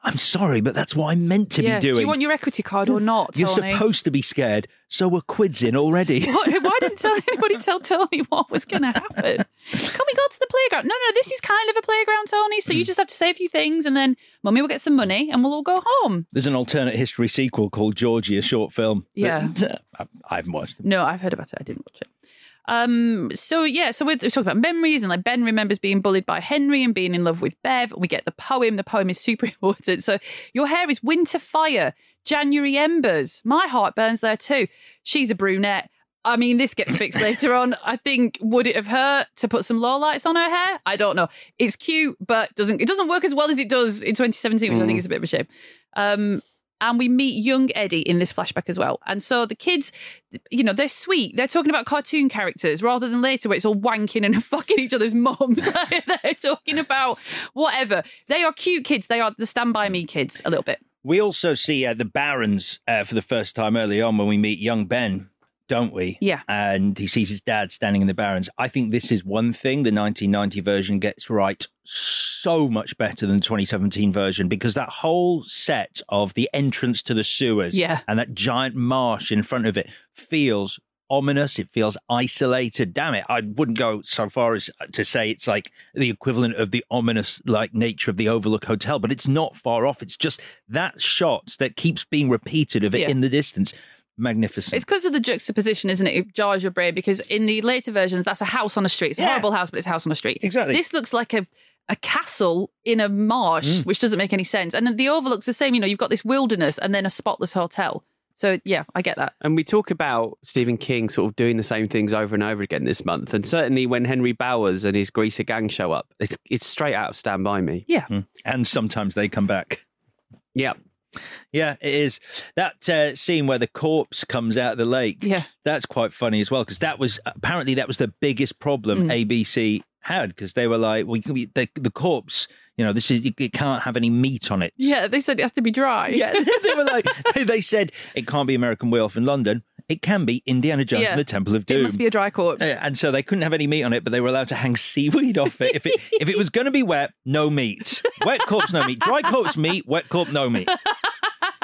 I'm sorry, but that's what I'm meant to yeah. be doing. Do you want your equity card or not, You're Tony? supposed to be scared, so we're quids in already. Why, why didn't tell anybody tell Tony what was going to happen? Can we go to the playground? No, no, this is kind of a playground, Tony. So you just have to say a few things, and then Mummy will get some money, and we'll all go home. There's an alternate history sequel called Georgie, a short film. but, Yeah. uh, I- I haven't watched it. No, I've heard about it. I didn't watch it. Um. So yeah. So we're, we're talking about memories, and like Ben remembers being bullied by Henry and being in love with Bev. We get the poem. The poem is super important. So your hair is winter fire, January embers. My heart burns there too. She's a brunette. I mean, this gets fixed later on. I think would it have hurt to put some low lights on her hair? I don't know. It's cute, but doesn't it doesn't work as well as it does in 2017, which I think Mm. is a bit of a shame. Um, and we meet young Eddie in this flashback as well. And so the kids, you know, they're sweet. They're talking about cartoon characters rather than later where it's all wanking and fucking each other's mums. they're talking about whatever. They are cute kids. They are the Stand By Me kids a little bit. We also see uh, the Barrens uh, for the first time early on when we meet young Ben, don't we? Yeah. And he sees his dad standing in the barrens. I think this is one thing the 1990 version gets right so much better than the 2017 version because that whole set of the entrance to the sewers Yeah. and that giant marsh in front of it feels ominous. It feels isolated. Damn it. I wouldn't go so far as to say it's like the equivalent of the ominous like nature of the Overlook Hotel, but it's not far off. It's just that shot that keeps being repeated of it Yeah. in the distance. Magnificent. It's because of the juxtaposition, isn't it? It jars your brain because in the later versions, that's a house on a street. It's a Yeah. horrible house, but it's a house on a street. Exactly. This looks like a a castle in a marsh, Mm. which doesn't make any sense. And then the overlook's the same. You know, you've got this wilderness and then a spotless hotel. So yeah, I get that. And we talk about Stephen King sort of doing the same things over and over again this month. And certainly when Henry Bowers and his Greaser gang show up, it's, it's straight out of Stand By Me. Yeah. Mm. And sometimes they come back. Yeah. Yeah, it is. That uh, scene where the corpse comes out of the lake. Yeah. That's quite funny as well because that was apparently that was the biggest problem Mm. ABC had because they were like, we, we the, the corpse, you know, this is it, can't have any meat on it. Yeah, they said it has to be dry. Yeah, they were like, they, said it can't be American Werewolf in London. It can be Indiana Jones Yeah. and the Temple of Doom. It must be a dry corpse. And so they couldn't have any meat on it, but they were allowed to hang seaweed off it. If it if it was going to be wet, no meat. Wet corpse, no meat. Dry corpse, meat. Wet corpse, no meat.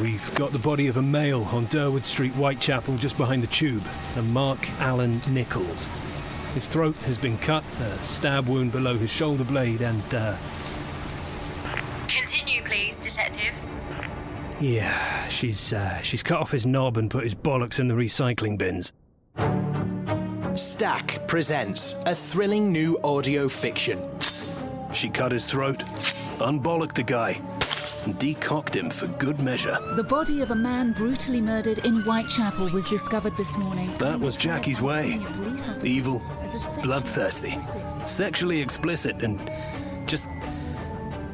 We've got the body of a male on Durward Street, Whitechapel, just behind the tube, a Mark Allen Nichols. His throat has been cut, a stab wound below his shoulder blade, and, uh, Continue, please, detective. yeah, she's, uh, she's cut off his knob and put his bollocks in the recycling bins. Stack presents a thrilling new audio fiction. She cut his throat, unbollocked the guy, and decocked him for good measure. The body of a man brutally murdered in Whitechapel was discovered this morning. That was Jackie's way. Evil, bloodthirsty, sexually explicit, and just.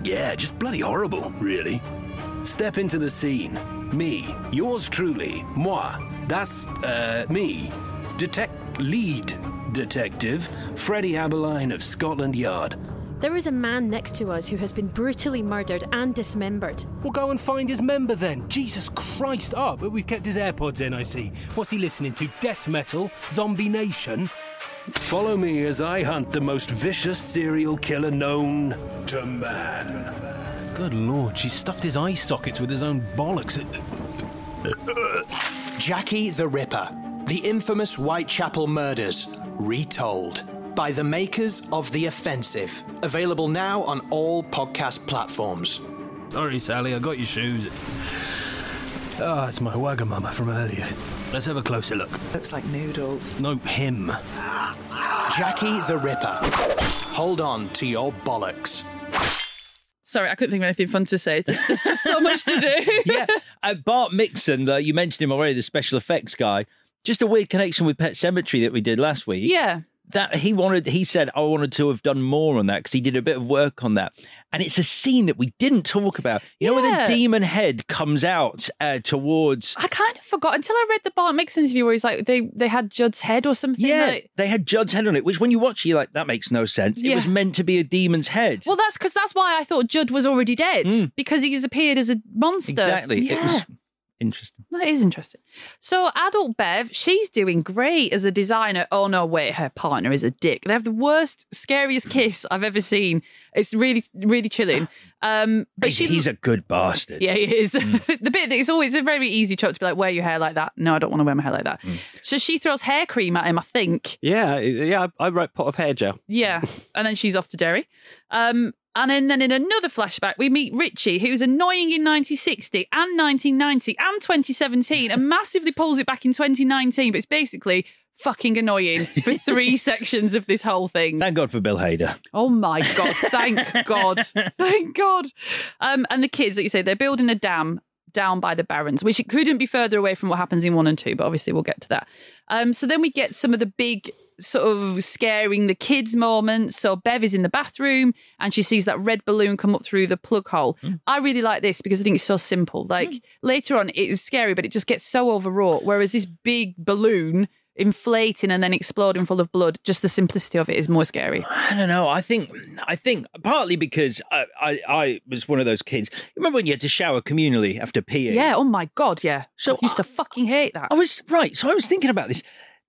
Yeah, just bloody horrible, really. Step into the scene. Me, yours truly, moi. That's, uh, me. Detect. lead detective, Freddie Aberline of Scotland Yard. There is a man next to us who has been brutally murdered and dismembered. Well, go and find his member then. Jesus Christ. Oh, but we've kept his AirPods in, I see. What's he listening to? Death metal? Zombie Nation? Follow me as I hunt the most vicious serial killer known to man. Good lord, she stuffed his eye sockets with his own bollocks. Jackie the Ripper, the infamous Whitechapel murders, retold by the makers of The Offensive. Available now on all podcast platforms. Sorry, Sally, I got your shoes. Ah, it's my Wagamama from earlier. Let's have a closer look. Looks like noodles. No, him. Jackie the Ripper. Hold on to your bollocks. Sorry, I couldn't think of anything fun to say. There's, there's just so much to do. yeah, uh, Bart Mixon, the, you mentioned him already, the special effects guy. Just a weird connection with Pet Sematary that we did last week. Yeah. That he wanted, he said, I wanted to have done more on that because he did a bit of work on that. And it's a scene that we didn't talk about. You know, where the demon head comes out uh, towards. I kind of forgot until I read the Bart Mixon interview where he's like, they, they had Jud's head or something. Yeah, like- they had Jud's head on it, which when you watch, it, you're like, that makes no sense. It was meant to be a demon's head. Well, that's because that's why I thought Judd was already dead because he's appeared as a monster. Mm. exactly. Yeah. It was interesting. That is interesting. So, adult Bev, she's doing great as a designer. Oh, no, wait, her partner is a dick. They have the worst, scariest kiss I've ever seen. It's really, really chilling. Um, but He's, she, he's a good bastard. yeah, he is. the bit that it's always a very easy trope to be like, wear your hair like that. No, I don't want to wear my hair like that. So she throws hair cream at him, I think. Yeah, yeah. I I wrote pot of hair gel. Yeah. And then she's off to Derry. Um, and then, then in another flashback, we meet Richie, who's annoying in 1960 and 1990 and 2017 and massively pulls it back in 2019. But it's basically fucking annoying for three sections of this whole thing. Thank God for Bill Hader. Oh my God. Thank God. Thank God. Um, and the kids, like you say, they're building a dam down by the barrens, which it couldn't be further away from what happens in one and two, but obviously we'll get to that. Um, so then we get some of the big sort of scaring the kids moments. So Bev is in the bathroom and she sees that red balloon come up through the plug hole. I really like this because I think it's so simple. Like later on, it is scary, but it just gets so overwrought. Whereas this big balloon inflating and then exploding full of blood. Just the simplicity of it is more scary. I don't know. I think I think partly because I, I, I was one of those kids. Remember when you had to shower communally after PE? Yeah. Oh my god. Yeah. So I used to fucking hate that. I was right. So I was thinking about this.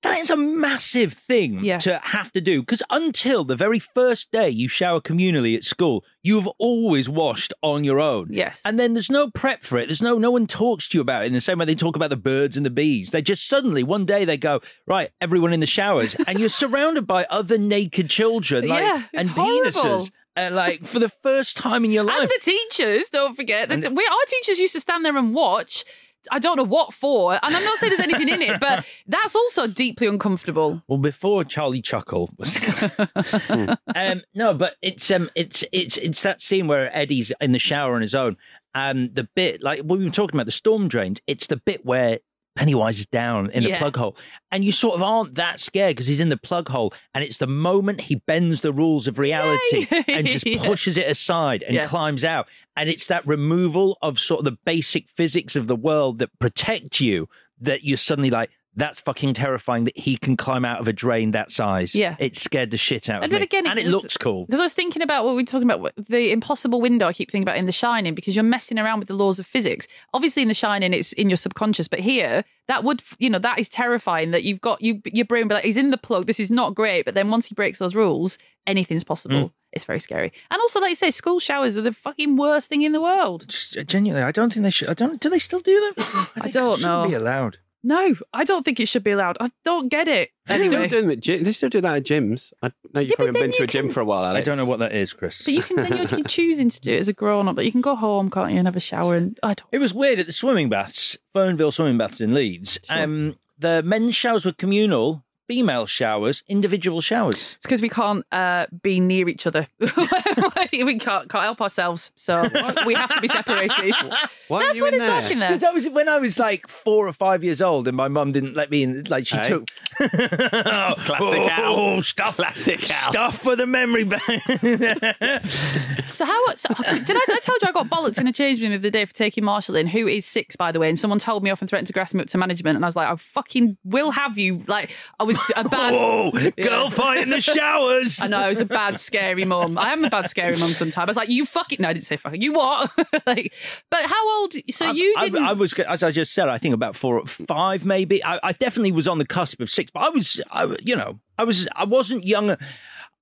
That is a massive thing to have to do because until the very first day you shower communally at school, you've always washed on your own. Yes. And then there's no prep for it. There's no no one talks to you about it in the same way they talk about the birds and the bees. They just suddenly one day they go right, everyone in the showers, and you're surrounded by other naked children, like Yeah, and horrible. penises. Uh, like for the first time in your life. And the teachers, don't forget. that And- we, our teachers used to stand there and watch. I don't know what for. And I'm not saying there's anything in it, but that's also deeply uncomfortable. Well, before Charlie Chuckle was, um, no, but it's um, it's it's it's that scene where Eddie's in the shower on his own, and the bit like we were talking about the storm drains. It's the bit where Pennywise is down in the Yeah. plug hole, and you sort of aren't that scared because he's in the plug hole, and it's the moment he bends the rules of reality and just Yeah. pushes it aside and Yeah. climbs out, and it's that removal of sort of the basic physics of the world that protect you that you're suddenly like. That's fucking terrifying that he can climb out of a drain that size. Yeah. It scared the shit out of me. again, and it was- looks cool. Because I was thinking about what we were talking about, the impossible window I keep thinking about in The Shining, because you're messing around with the laws of physics. Obviously, in The Shining, it's in your subconscious, but here, that would, you know, that is terrifying that you've got you, your brain be like, he's in the plug, this is not great. But then once he breaks those rules, anything's possible. Mm. It's very scary. And also, like you say, school showers are the fucking worst thing in the world. Genuinely, I don't think they should. I don't. Do they still do them? I, I don't it know. Be allowed. No, I don't think it should be allowed. I don't get it. They Anyway. still do them at gy- They still do that at gyms. I know you've probably then been to you a gym can- for a while, I don't know what that is, Chris. But you can then you're, you're choosing to do it as a grown up, but you can go home, can't you, and have a shower and I don't It was weird at the swimming baths, Fernville swimming baths in Leeds. Um, the men's showers were communal, female showers, individual showers. It's because we can't uh, be near each other. we can't, can't help ourselves, so we have to be separated. Why That's what it's like in there. Because I was when I was like four or five years old, and my mum didn't let me in. Like she Hey. took Classic oh, Al. stuff, Classic Al. stuff for the memory bank. So how? So, did I, I told you I got bollocked in a change room the other day for taking Marshall in, who is six by the way, and someone told me off and threatened to grass me up to management, and I was like, I fucking will have you. Like I was a bad Whoa, Yeah. girl fight in the showers. I know I was a bad, scary mum. I am a bad, scary mum. Sometimes I was like, "You fucking." No, I didn't say fucking. You what? like, but how old? So you I, didn't. I was, as I just said, I think about four or five, maybe. I, I definitely was on the cusp of six, but I was, I, you know, I was, I wasn't young.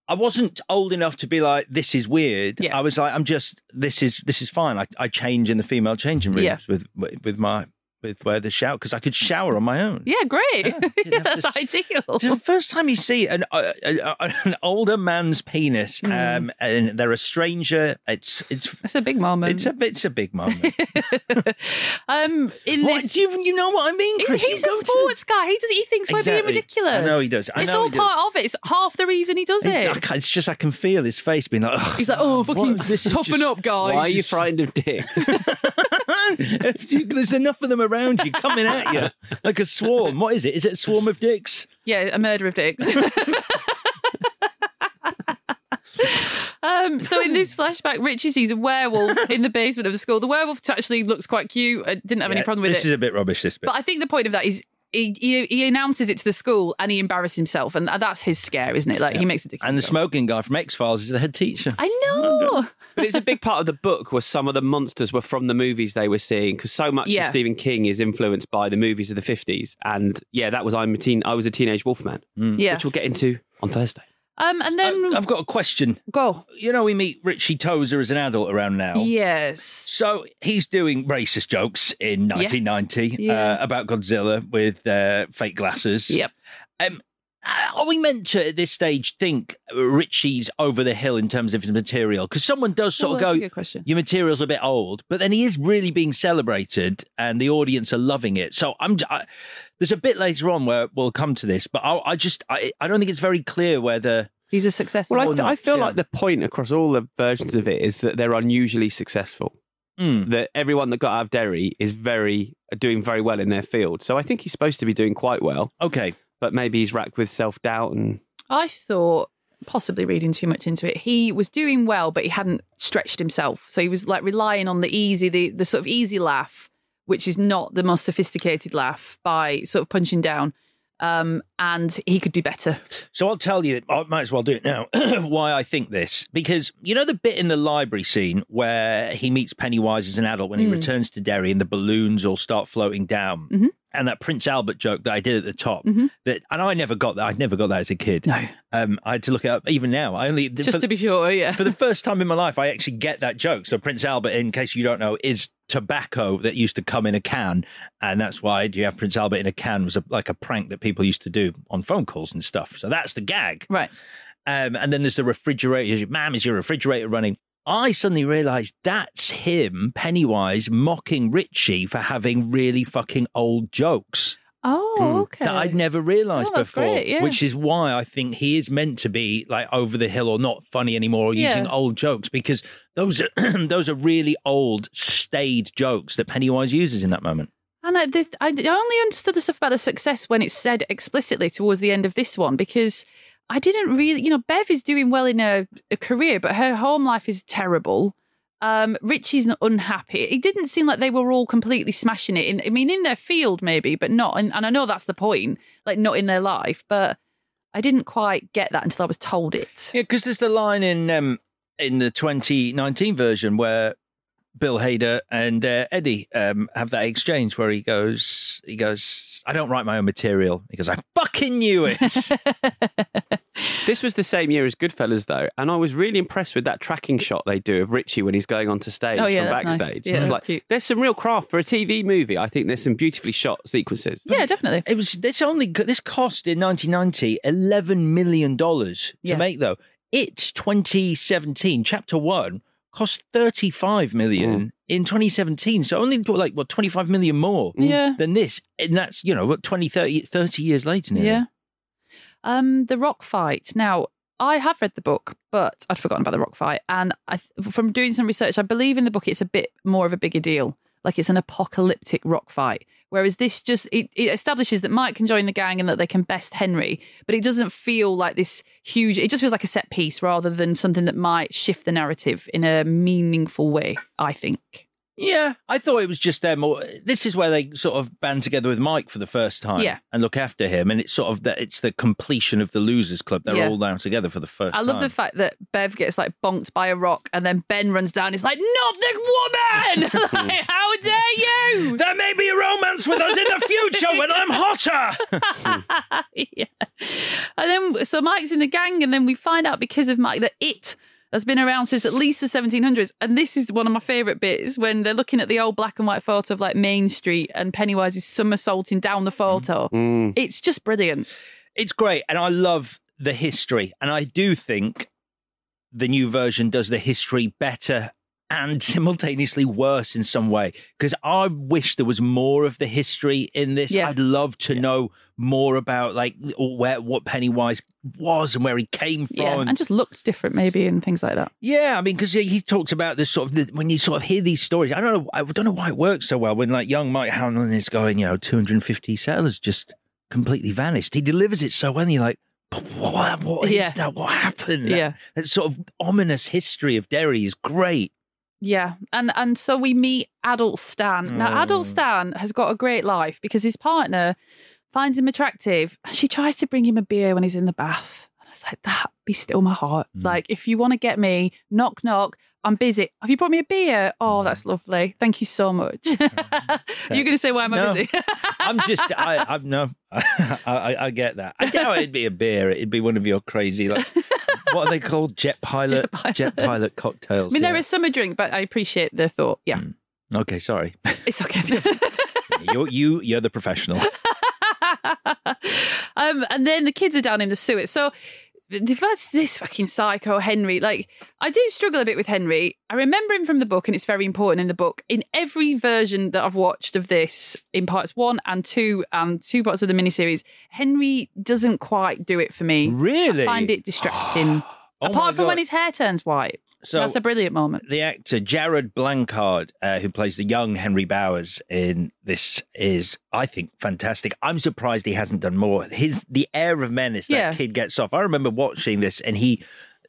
I wasn't old enough to be like, this is weird. Yeah. I was like, I'm just, this is, this is fine. I, I change in the female changing rooms Yeah. with, with my, with where the shower, because I could shower on my own. yeah, great. Yeah, That's ideal. The first time you see an uh, uh, an older man's penis, Hmm. um, and they're a stranger. It's it's It's a big moment. it's a it's a big moment. um, in What, this, do you, you know what I mean, He's, Chris? he's You a go to- sports guy. He does. He thinks we're being ridiculous. I know he does. I it's know all part does. of it. It's half the reason he does I it. can't- It's just I can feel his face being like, "Ugh, He's like, oh, fucking this? Toughen up, guys. Why are you frightened of dicks? There's enough of them around you coming at you like a swarm. What is it? Is it a swarm of dicks? Yeah, a murder of dicks. um, so in this flashback, Richie sees a werewolf in the basement of the school. The werewolf actually looks quite cute. I didn't have any problem with it. this is a bit rubbish. This bit. But I think the point of that is he, he, he announces it to the school and he embarrasses himself, and that's his scare, isn't it? Like he makes a dick. of and the himself. smoking guy from X Files is the head teacher. I know. Oh, but it's a big part of the book where some of the monsters were from the movies they were seeing because so much Yeah. of Stephen King is influenced by the movies of the fifties. And yeah, that was I'm a teen. I was a teenage Wolfman, mm. Yeah. which we'll get into on Thursday. Um, and then I've got a question. go. You know, we meet Richie Tozier as an adult around now. Yes. So he's doing racist jokes in 1990 Yeah. Uh, about Godzilla with uh, fake glasses. Yep. Um, uh, are we meant to at this stage think Richie's over the hill in terms of his material? Because someone does sort Oh, of go. "Your material's a bit old," but then he is really being celebrated, and the audience are loving it. So I'm. I, there's a bit later on where we'll come to this, but I, I just I, I don't think it's very clear whether He's a success. Well, I, Or th- not, I feel yeah. like the point across all the versions of it is that they're unusually successful. Hmm. That everyone that got out of Derry is very doing very well in their field. So I think he's supposed to be doing quite well. Okay, but maybe he's racked with self doubt and I thought, possibly reading too much into it, he was doing well, but he hadn't stretched himself. So he was like relying on the easy, the, the sort of easy laugh, which is not the most sophisticated laugh, by sort of punching down. Um, and he could do better. So I'll tell you, I might as well do it now, why I think this. Because you know the bit in the library scene where he meets Pennywise as an adult when he Mm. returns to Derry and the balloons all start floating down? Mhm. And that Prince Albert joke that I did at the top, Mhm. that and I never got that. I never got that as a kid. No, um, I had to look it up. Even now, I only Just for- to be sure, yeah. for the first time in my life, I actually get that joke. So Prince Albert, in case you don't know, is tobacco that used to come in a can, and that's why do you have Prince Albert in a can was a, like a prank that people used to do on phone calls and stuff. So that's the gag, right? Um, and then there's the refrigerator. Ma'am, is your refrigerator running? I suddenly realised that's him, Pennywise, mocking Richie for having really fucking old jokes. Oh, hmm. okay. That I'd never realised Oh, before, great, yeah. which is why I think he is meant to be like over the hill or not funny anymore or using Yeah. old jokes because those are those are really old, staid jokes that Pennywise uses in that moment. And I, this, I only understood the stuff about the success when it's said explicitly towards the end of this one because I didn't really, you know, Bev is doing well in her, a career, but her home life is terrible. Um, Richie's unhappy. It didn't seem like they were all completely smashing it. In, I mean, in their field maybe, but not. And, and I know that's the point, like not in their life. But I didn't quite get that until I was told it. Yeah, because there's the line in um, in the 2019 version where Bill Hader and uh, Eddie um, have that exchange where he goes, he goes, I don't write my own material. He goes, I fucking knew it. This was the same year as Goodfellas, though, and I was really impressed with that tracking shot they do of Richie when he's going onto stage Oh, yeah, from that's nice. backstage. Yeah, it's like cute. there's some real craft for a TV movie. I think there's some beautifully shot sequences. Yeah, definitely. It was this only this cost in 1990 11 million dollars to Yeah. make though. It's 2017 chapter 1 cost 35 million in 2017 so only like what 25 million more Yeah. than this and that's you know what 20 30, 30 years later nearly. Yeah. Um, the rock fight. Now, I have read the book, but I'd forgotten about the rock fight. And I, from doing some research, I believe in the book it's a bit more of a bigger deal. Like it's an apocalyptic rock fight. Whereas this just it, it establishes that Mike can join the gang and that they can best Henry, but it doesn't feel like this huge. It just feels like a set piece rather than something that might shift the narrative in a meaningful way. I think. Yeah, I thought it was just them. Or this is where they sort of band together with Mike for the first time, Yeah. and look after him. And it's sort of that it's the completion of the losers club. They're Yeah. all now together for the first. I love time. the fact that Bev gets like bonked by a rock and then Ben runs down. He's like, "Not the woman! like, how dare you? There may be a romance with us in the future when I'm hotter." yeah. And then so Mike's in the gang, and then we find out because of Mike that it has been around since at least the 1700s. And this is one of my favourite bits when they're looking at the old black and white photo of like Main Street and Pennywise is somersaulting down the photo. Mm. It's just brilliant. It's great, and I love the history, and I do think the new version does the history better and simultaneously worse in some way because I wish there was more of the history in this. Yeah. I'd love to know more about like where what Pennywise was and where he came from. Yeah, and just looked different maybe and things like that. Yeah, I mean, because he, talks about this sort of the, when you sort of hear these stories. I don't know. I don't know why it works so well when like young Mike Hanlon is going, you know, 250 settlers just completely vanished. He delivers it so well. And you're like, "But what, what is Yeah. that? What happened? Yeah. that sort of ominous history of Derry is great. Yeah, and and so we meet adult Stan. Now, adult Stan has got a great life because his partner finds him attractive. and She tries to bring him a beer when he's in the bath. And I was like, that be still my heart. Mm. Like, if you want to get me, knock knock. I'm busy. Have you brought me a beer? Oh, that's lovely. Thank you so much. You're going to say why am I No. busy? I'm just, I, I'm no, I, I, I get that. I doubt it'd be a beer. It'd be one of your crazy, like, what are they called? Jet pilot, jet pilot, I cocktails. I mean, yeah. there is some a drink, but I appreciate the thought. Yeah, Okay, sorry. it's okay. you're you, you're the professional. um, and then the kids are down in the sewers. So that's this fucking psycho Henry. Like, I do struggle a bit with Henry. I remember him from the book, and it's very important in the book. In every version that I've watched of this, in parts one and two, and two parts of the miniseries, Henry doesn't quite do it for me. Really? I find it distracting. Oh Apart from God. when his hair turns white. So- that's a brilliant moment. the actor Jarred Blancard, uh, who plays the young Henry Bowers in this, is I think fantastic. I'm surprised he hasn't done more. His the air of menace that Yeah. kid gets off. I remember watching this, and he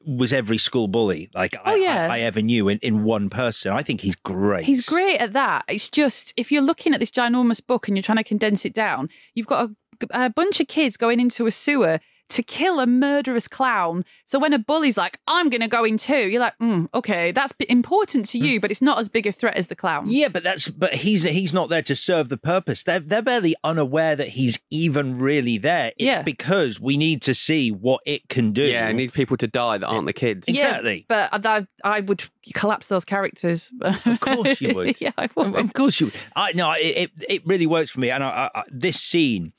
was every school bully like I, Oh, yeah. I, I ever knew in, in one person. I think he's great. He's great at that. It's just if you're looking at this ginormous book and you're trying to condense it down, you've got a a bunch of kids going into a sewer to kill a murderous clown. So when a bully's like, I'm going to go in too, you're like, mm, okay, that's important to you, but it's not as big a threat as the clown. Yeah, but that's but he's he's not there to serve the purpose. They're they're barely unaware that he's even really there. It's Yeah. because we need to see what it can do. Yeah, I need people to die that aren't the kids. Exactly. Yeah, but I, I would collapse those characters. Of course you would. yeah, I would. Of course you. Would. I no, it it, it really works for me, and I, I, I, this scene.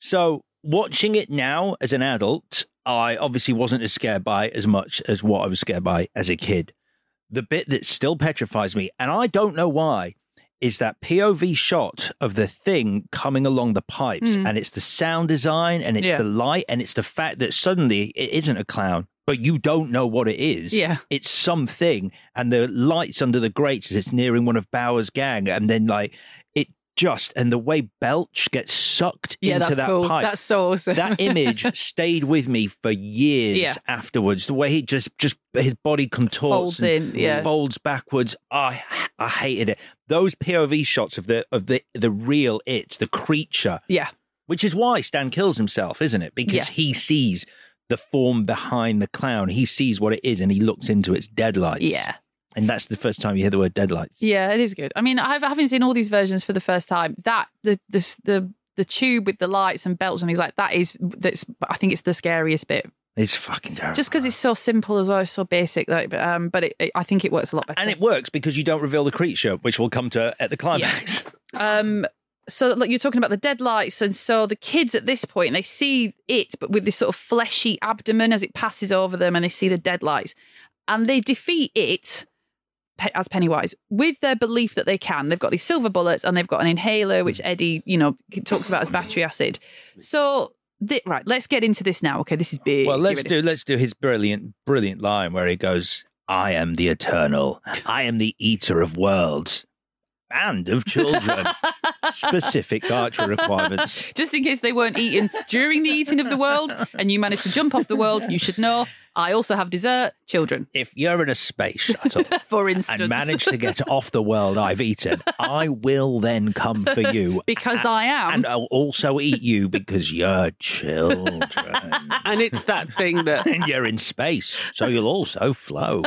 So watching it now as an adult, I obviously wasn't as scared by as much as what I was scared by as a kid. The bit that still petrifies me, and I don't know why, is that POV shot of the thing coming along the pipes, Mm. and it's the sound design, and it's Yeah. the light, and it's the fact that suddenly it isn't a clown. But you don't know what it is Yeah. it's something and the lights under the grates as it's nearing one of Bowers' gang and then like just and the way Belch gets sucked Yeah, into that's that cool. pipe That's so awesome. that image stayed with me for years Yeah. afterwards the way he just just his body contorts Folds and in, yeah. folds backwards I I hated it those POV shots of the of the the real it the creature Yeah. which is why Stan kills himself isn't it because Yeah. he sees the form behind the clown he sees what it is and he looks into its deadlights Yeah. And that's the first time you hear the word deadlights. Yeah, it is good. I mean, I've having seen all these versions for the first time. That the the the, the tube with the lights and belts and things like that is that's. I think it's the scariest bit, It's fucking terrible. just because it's so simple as well. It's so basic. Like, but, um, but it, it, I think it works a lot better. And it works because you don't reveal the creature, which we'll come to at the climax. Um, so like you're talking about the deadlights, and so the kids at this point they see it, but with this sort of fleshy abdomen as it passes over them, and they see the deadlights, and they defeat it as Pennywise with their belief that they can. They've got these silver bullets, and they've got an inhaler, which hmm. Eddie, you know, talks about as battery acid. So. right, let's get into this now. Okay, this is big. Well, let's do let's do his brilliant brilliant line where he goes, "I am the eternal. I am the eater of worlds and of children." Specific archer requirements. Just in case they weren't eaten during the eating of the world, and you managed to jump off the world, you should know. I also have dessert, children. If you're in a space shuttle For instance, and manage to get off the world I've eaten, I will then come for you. because I am. And I'll also eat you because you're children. And it's that thing that and you're in space, so you'll also float.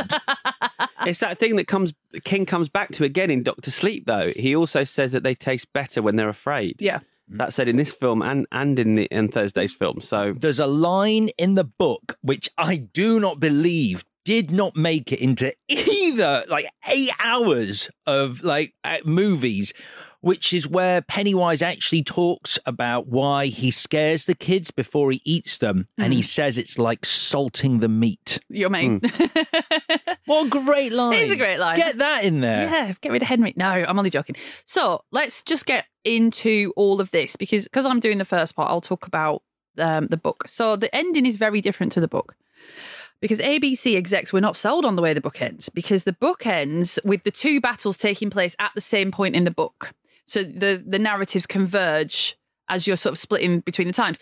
it's that thing that comes King comes back to again in Doctor Sleep though. He also says that they taste better when they're afraid. Yeah. That's said in this film and and in the in Thursday's film. So There's a line in the book which I do not believe did not make it into either like eight hours of like uh, movies, which is where Pennywise actually talks about why he scares the kids before he eats them, and he Mm. says it's like salting the meat. Your mate. what a great line! It is a great line. Get that in there. Yeah, get rid of Henry. No, I'm only joking. So let's just get into all of this because because I'm doing the first part, I'll talk about um, the book. So the ending is very different to the book. Because ABC execs were not sold on the way the book ends, because the book ends with the two battles taking place at the same point in the book. So the, the narratives converge as you're sort of splitting between the times.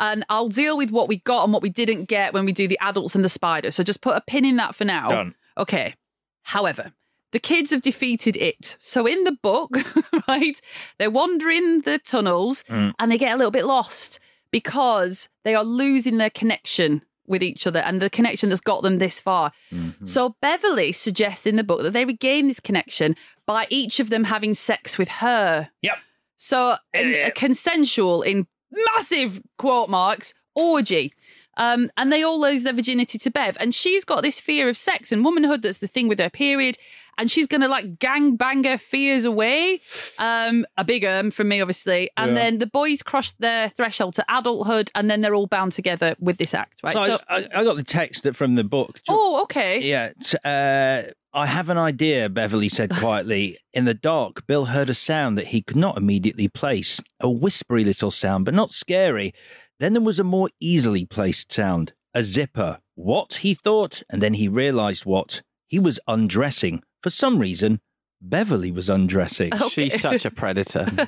And I'll deal with what we got and what we didn't get when we do the adults and the spider. So just put a pin in that for now. Done. Okay. However, the kids have defeated it. So in the book, right, they're wandering the tunnels Mm. and they get a little bit lost because they are losing their connection with each other and the connection that's got them this far. Mm-hmm. So Beverly suggests in the book that they regain this connection by each of them having sex with her. Yep. So a, a consensual in massive quote marks orgy. Um, and they all lose their virginity to Bev. And she's got this fear of sex and womanhood that's the thing with her period. And she's going to like gang bang her fears away. Um, a big um from me, obviously. And Yeah. then the boys cross their threshold to adulthood. And then they're all bound together with this act, right? So, I, I got the text that from the book. oh, okay. Yeah. Uh, I have an idea, Beverly said quietly. In the dark, Bill heard a sound that he could not immediately place. A whispery little sound, but not scary. Then there was a more easily placed sound. A zipper. What? He thought, and then he realized what. He was undressing. For some reason, Beverly was undressing. she's such a predator.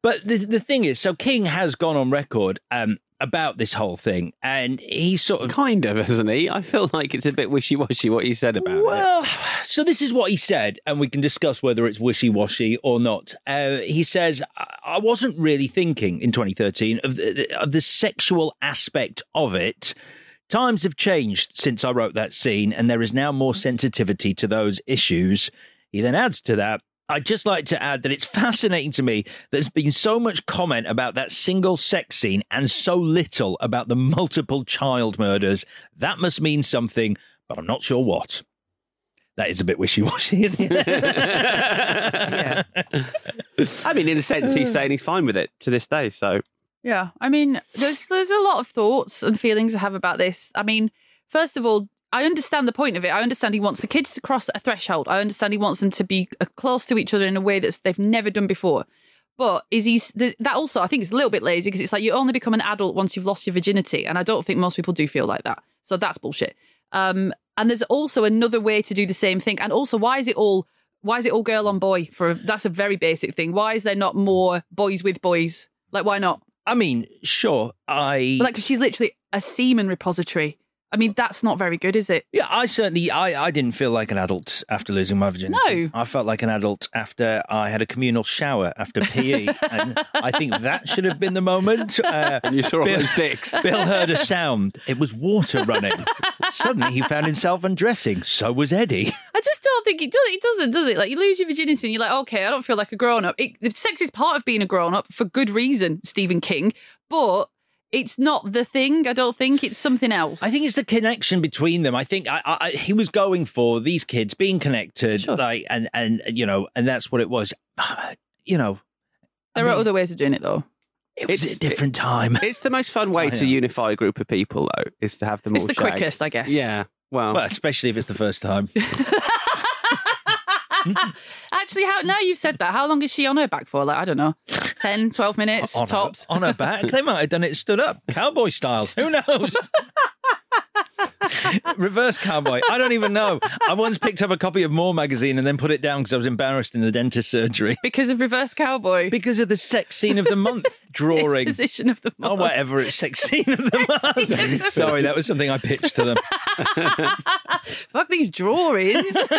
But the, the thing is, so King has gone on record. Um, about this whole thing, and he's sort of kind of, isn't he? I feel like it's a bit wishy washy what he said about it. well, so this is what he said, and we can discuss whether it's wishy washy or not. Uh, he says, "I I wasn't really thinking in 2013 of the, of the sexual aspect of it. Times have changed since I wrote that scene, and there is now more sensitivity to those issues. He then adds to that. I'd just like to add that it's fascinating to me there's been so much comment about that single sex scene and so little about the multiple child murders. That must mean something, but I'm not sure what. That is a bit wishy washy. I mean, in a sense, he's saying he's fine with it to this day. So Yeah, I mean, there's there's a lot of thoughts and feelings I have about this. I mean, first of all, I understand the point of it. I understand he wants the kids to cross a threshold. I understand he wants them to be uh, close to each other in a way that they've never done before. But is he that also? I think it's a little bit lazy because it's like you only become an adult once you've lost your virginity, and I don't think most people do feel like that. So that's bullshit. Um, and there's also another way to do the same thing. And also, why is it all? Why is it all girl on boy? For that's a very basic thing. Why is there not more boys with boys? Like, why not? I mean, sure, I Like, she's literally a semen repository. I mean, that's not very good, is it? Yeah, I certainly I, I didn't feel like an adult after losing my virginity. No. I felt like an adult after I had a communal shower after PE, and I think that should have been the moment. Uh, And you saw all those dicks. Bill heard a sound. It was water running. Suddenly, he found himself undressing. So was Eddie. I just don't think it does. It doesn't, does it? Like you lose your virginity, and you're like, okay, I don't feel like a grown up. It, sex is part of being a grown up for good reason, Stephen King. But it's not the thing. I don't think it's something else. I think it's the connection between them. I think I, I, he was going for these kids being connected, like, and and you know, and that's what it was. You know, there are other ways of doing it, though. It was a different time. It's the most fun way I to unify a group of people, though, is to have them It's all the shag. quickest, I guess. Yeah. Well, Well, especially if it's the first time. Actually, how now you've said that, how long is she on her back for? Like, I don't know, 10, 12 minutes on tops. Her, on her back. They might have done it stood up, cowboy style. Who knows? Reverse cowboy. I don't even know. I once picked up a copy of More magazine and then put it down because I was embarrassed in the dentist surgery. Because of reverse cowboy. Because of the sex scene of the month drawing. Exposition of the oh, month. Oh, whatever. It's sex scene of the month. Sorry, that was something I pitched to them. Fuck these drawings. but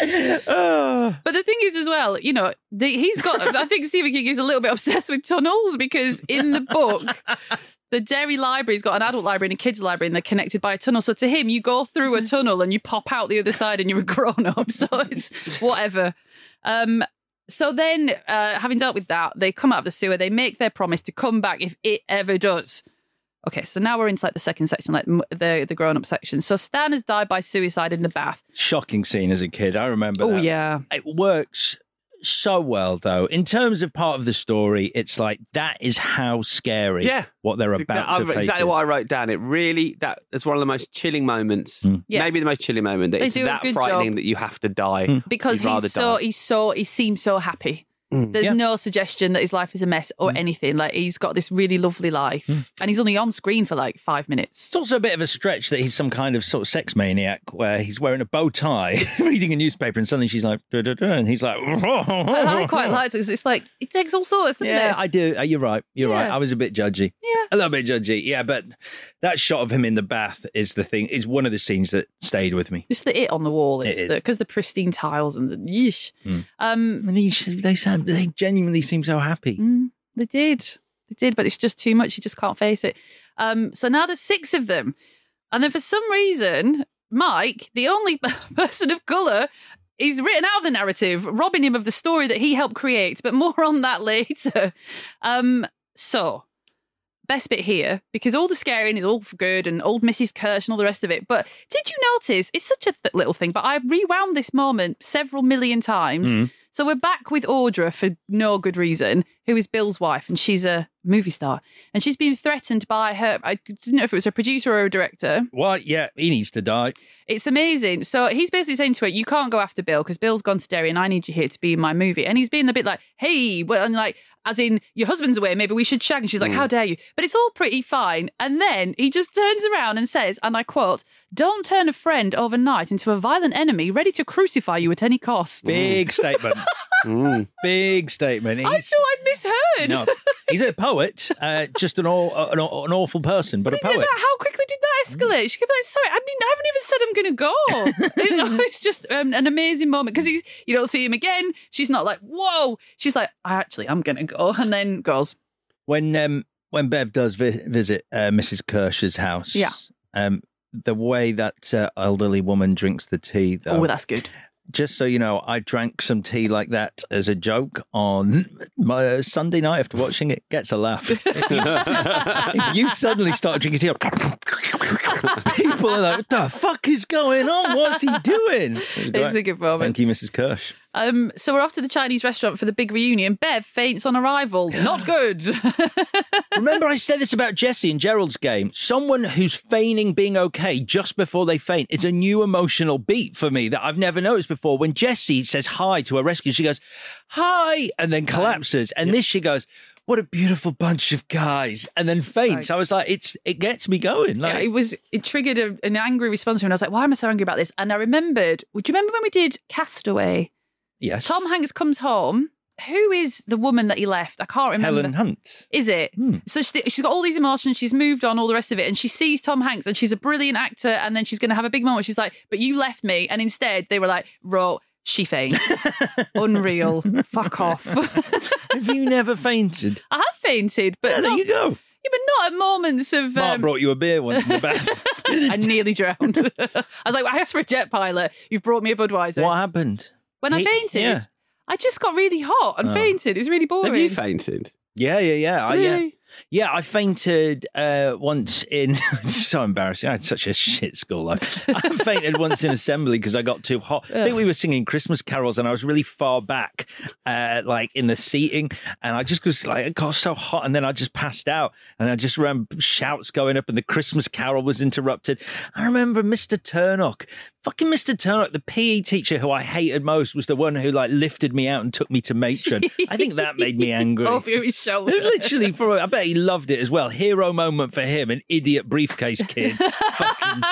the thing is, as well, you know, the, he's got. I think Stephen King is a little bit obsessed with tunnels because in the book, the Derry Library's got an adult library and a kids library, and they're connected by tunnel. So to him, you go through a tunnel and you pop out the other side, and you're a grown up. So it's whatever. Um, so then, uh, having dealt with that, they come out of the sewer. They make their promise to come back if it ever does. Okay, so now we're into like the second section, like the the grown up section. So Stan has died by suicide in the bath. Shocking scene as a kid. I remember Oh that. yeah, It works so well, though. In terms of part of the story, it's like that is how scary Yeah. what they're It's about exa- to face. exactly is. what I wrote down. It really that is one of the most chilling moments. Hmm. Yeah. Maybe the most chilling moment. That They it's do a that good frightening job. that you have to die hmm. because he's so die. he's so he seems so happy. Mm. There's Yeah. no suggestion that his life is a mess or anything. Like he's got this really lovely life, and he's only on screen for like five minutes. It's also a bit of a stretch that he's some kind of sort of sex maniac where he's wearing a bow tie, reading a newspaper, and suddenly she's like, "Duh, duh, duh," and he's like, And I quite like it because it's like it takes all sorts, doesn't Yeah, it? I do. Uh, You're right. You're right. I was a bit judgy. Yeah. A little bit judgy. Yeah, but that shot of him in the bath is the thing, is one of the scenes that stayed with me. It's the it on the wall. It It's is. because the, pristine tiles and the yeesh. Mm. Um, And he, they, sound, they genuinely seem so happy. Mm, they did. They did, but it's just too much. You just can't face it. Um, so now there's six of them. And then for some reason, Mike, the only person of colour, is written out of the narrative, robbing him of the story that he helped create. But more on that later. Um, so, best bit here, because all the scaring is all for good and old Mrs. Kersh and all the rest of it. But did you notice? It's such a th- little thing, but I rewound this moment several million times. Mm. So we're back with Audra for no good reason, who is Bill's wife, and she's a movie star. And she's been threatened by her, I didn't know if it was a producer or a director. Well, yeah, he needs to die. It's amazing. So he's basically saying to her, You can't go after Bill because Bill's gone to Derry and I need you here to be in my movie. And he's being a bit like, Hey, well, and like, as in, your husband's away, maybe we should shag. And she's like, How dare you? But it's all pretty fine. And then he just turns around and says, and I quote, Don't turn a friend overnight into a violent enemy ready to crucify you at any cost. Big statement. Mm. Big statement. I He's- thought I'd misheard. no, He's a poet, uh, just an, aw- an, an awful person, but a poet. that- how quickly did that escalate? She could be like, "Sorry, I mean, I haven't even said I'm going to go." You know, it's just um, an amazing moment because he's you don't see him again. She's not like, "Whoa!" She's like, "I actually am going to go," and then goes. when um when Bev does vi- visit uh, Mrs. Kersh's house, Yeah. um, the way that uh, elderly woman drinks the tea, though, Oh, that's good. Just so you know, I drank some tea like that as a joke on my uh, Sunday night after watching it. Gets a laugh. If you, if you suddenly start drinking tea, people are like, "What the fuck is going on? What's he doing?" It It's a good moment. Thank you, Mrs. Kersh. Um, so we're off to the Chinese restaurant for the big reunion. Bev faints on arrival. Not good. Remember, I said this about Jesse and Gerald's game. Someone who's feigning being okay just before they faint is a new emotional beat for me that I've never noticed before. When Jesse says hi to her rescue, she goes, hi, and then collapses. And this, she goes, what a beautiful bunch of guys, and then faints. I was like, it's it gets me going. Like, Yeah, it was it triggered a, an angry response from me. And I was like, why am I so angry about this? And I remembered, would you remember when we did Castaway? Yes, Tom Hanks comes home. Who is the woman that he left? I can't remember. Helen Hunt. Is it? So she, she's got all these emotions. She's moved on, all the rest of it, and she sees Tom Hanks, and she's a brilliant actor. And then she's going to have a big moment. She's like, "But you left me," and instead they were like, "Ro, she faints. Unreal. Fuck off." Have you never fainted? I have fainted, but Yeah, there not, you go. Yeah, but not at moments of. Mark um, brought you a beer once in the bath. I nearly drowned. I was like, I asked for a jet pilot. You've brought me a Budweiser. what happened? When I He- fainted, yeah. I just got really hot and Oh. fainted. It's really boring. Have you fainted? Yeah, yeah, yeah. I, yeah. Really? Yeah, I fainted uh, once in. so embarrassing. I had such a shit school life. I fainted once in assembly because I got too hot. I think we were singing Christmas carols and I was really far back, uh, like in the seating, and I just was like, it got so hot, and then I just passed out, and I just remember shouts going up, and the Christmas carol was interrupted. I remember Mr. Turnock. Fucking Mr. Turnock, the PE teacher who I hated most, was the one who like lifted me out and took me to matron. I think that made me angry. Over his shoulder. Literally, for I bet he loved it as well. Hero moment for him, an idiot briefcase kid. Fucking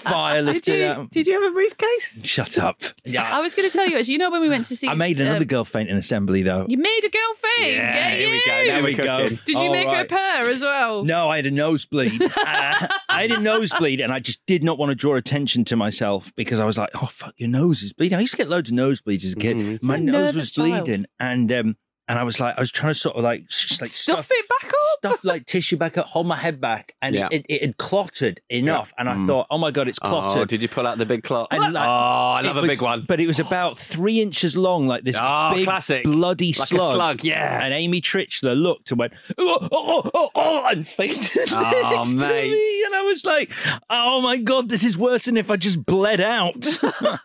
fire Did you, out. did you have a briefcase? Shut up. Yeah. I was going to tell you, as you know, when we went to see. I made another um, girl faint in assembly though. You made a girl faint. Yeah, Get here we you. go, now we go. Did you All make her a right. as well? No, I had a nosebleed. uh, I had a nosebleed, and I just did not want to draw attention to myself because I was like, "Oh fuck, your nose is bleeding." I used to get loads of nosebleeds as a kid. My You're nose was child. bleeding, and um, and I was like, I was trying to sort of like, s- like Stuff stuff, it back up. stuff like tissue back up, hold my head back, and Yeah. it, it, it had clotted enough, and I Mm. thought, oh my god, it's clotted. Oh, did you pull out the big clot? And, like, oh, I love a was- big one. But it was about three inches long, like this Oh, big, classic. bloody Like a slug. slug, yeah. And Amy Tritchler looked and went, oh, oh, oh, oh, oh and fainted Oh, next to me. And I was like, oh my God, this is worse than if I just bled out.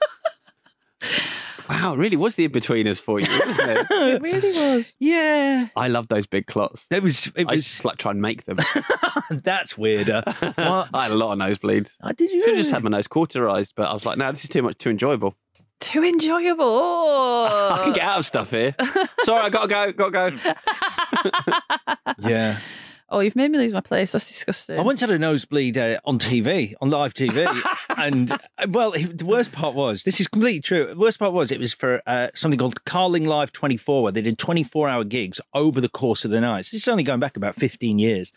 Wow, it really was the in-betweeners for you, wasn't it? It really was. yeah. I love those big clots. It was, it I was, used to like try and make them. that's weirder. What? I had a lot of nosebleeds. I did you Should have just really? had my nose cauterized, but I was like, no, this is too much, too enjoyable. Too enjoyable. Oh. I can get out of stuff here. Sorry, I gotta go, gotta go. Yeah. Oh, you've made me lose my place. That's disgusting. I once had a nosebleed uh, on TV, on live TV. and, uh, well, it- the worst part was this is completely true. The worst part was it was for uh, something called Carling Live 24, where they did 24 hour gigs over the course of the night. So This is only going back about 15 years.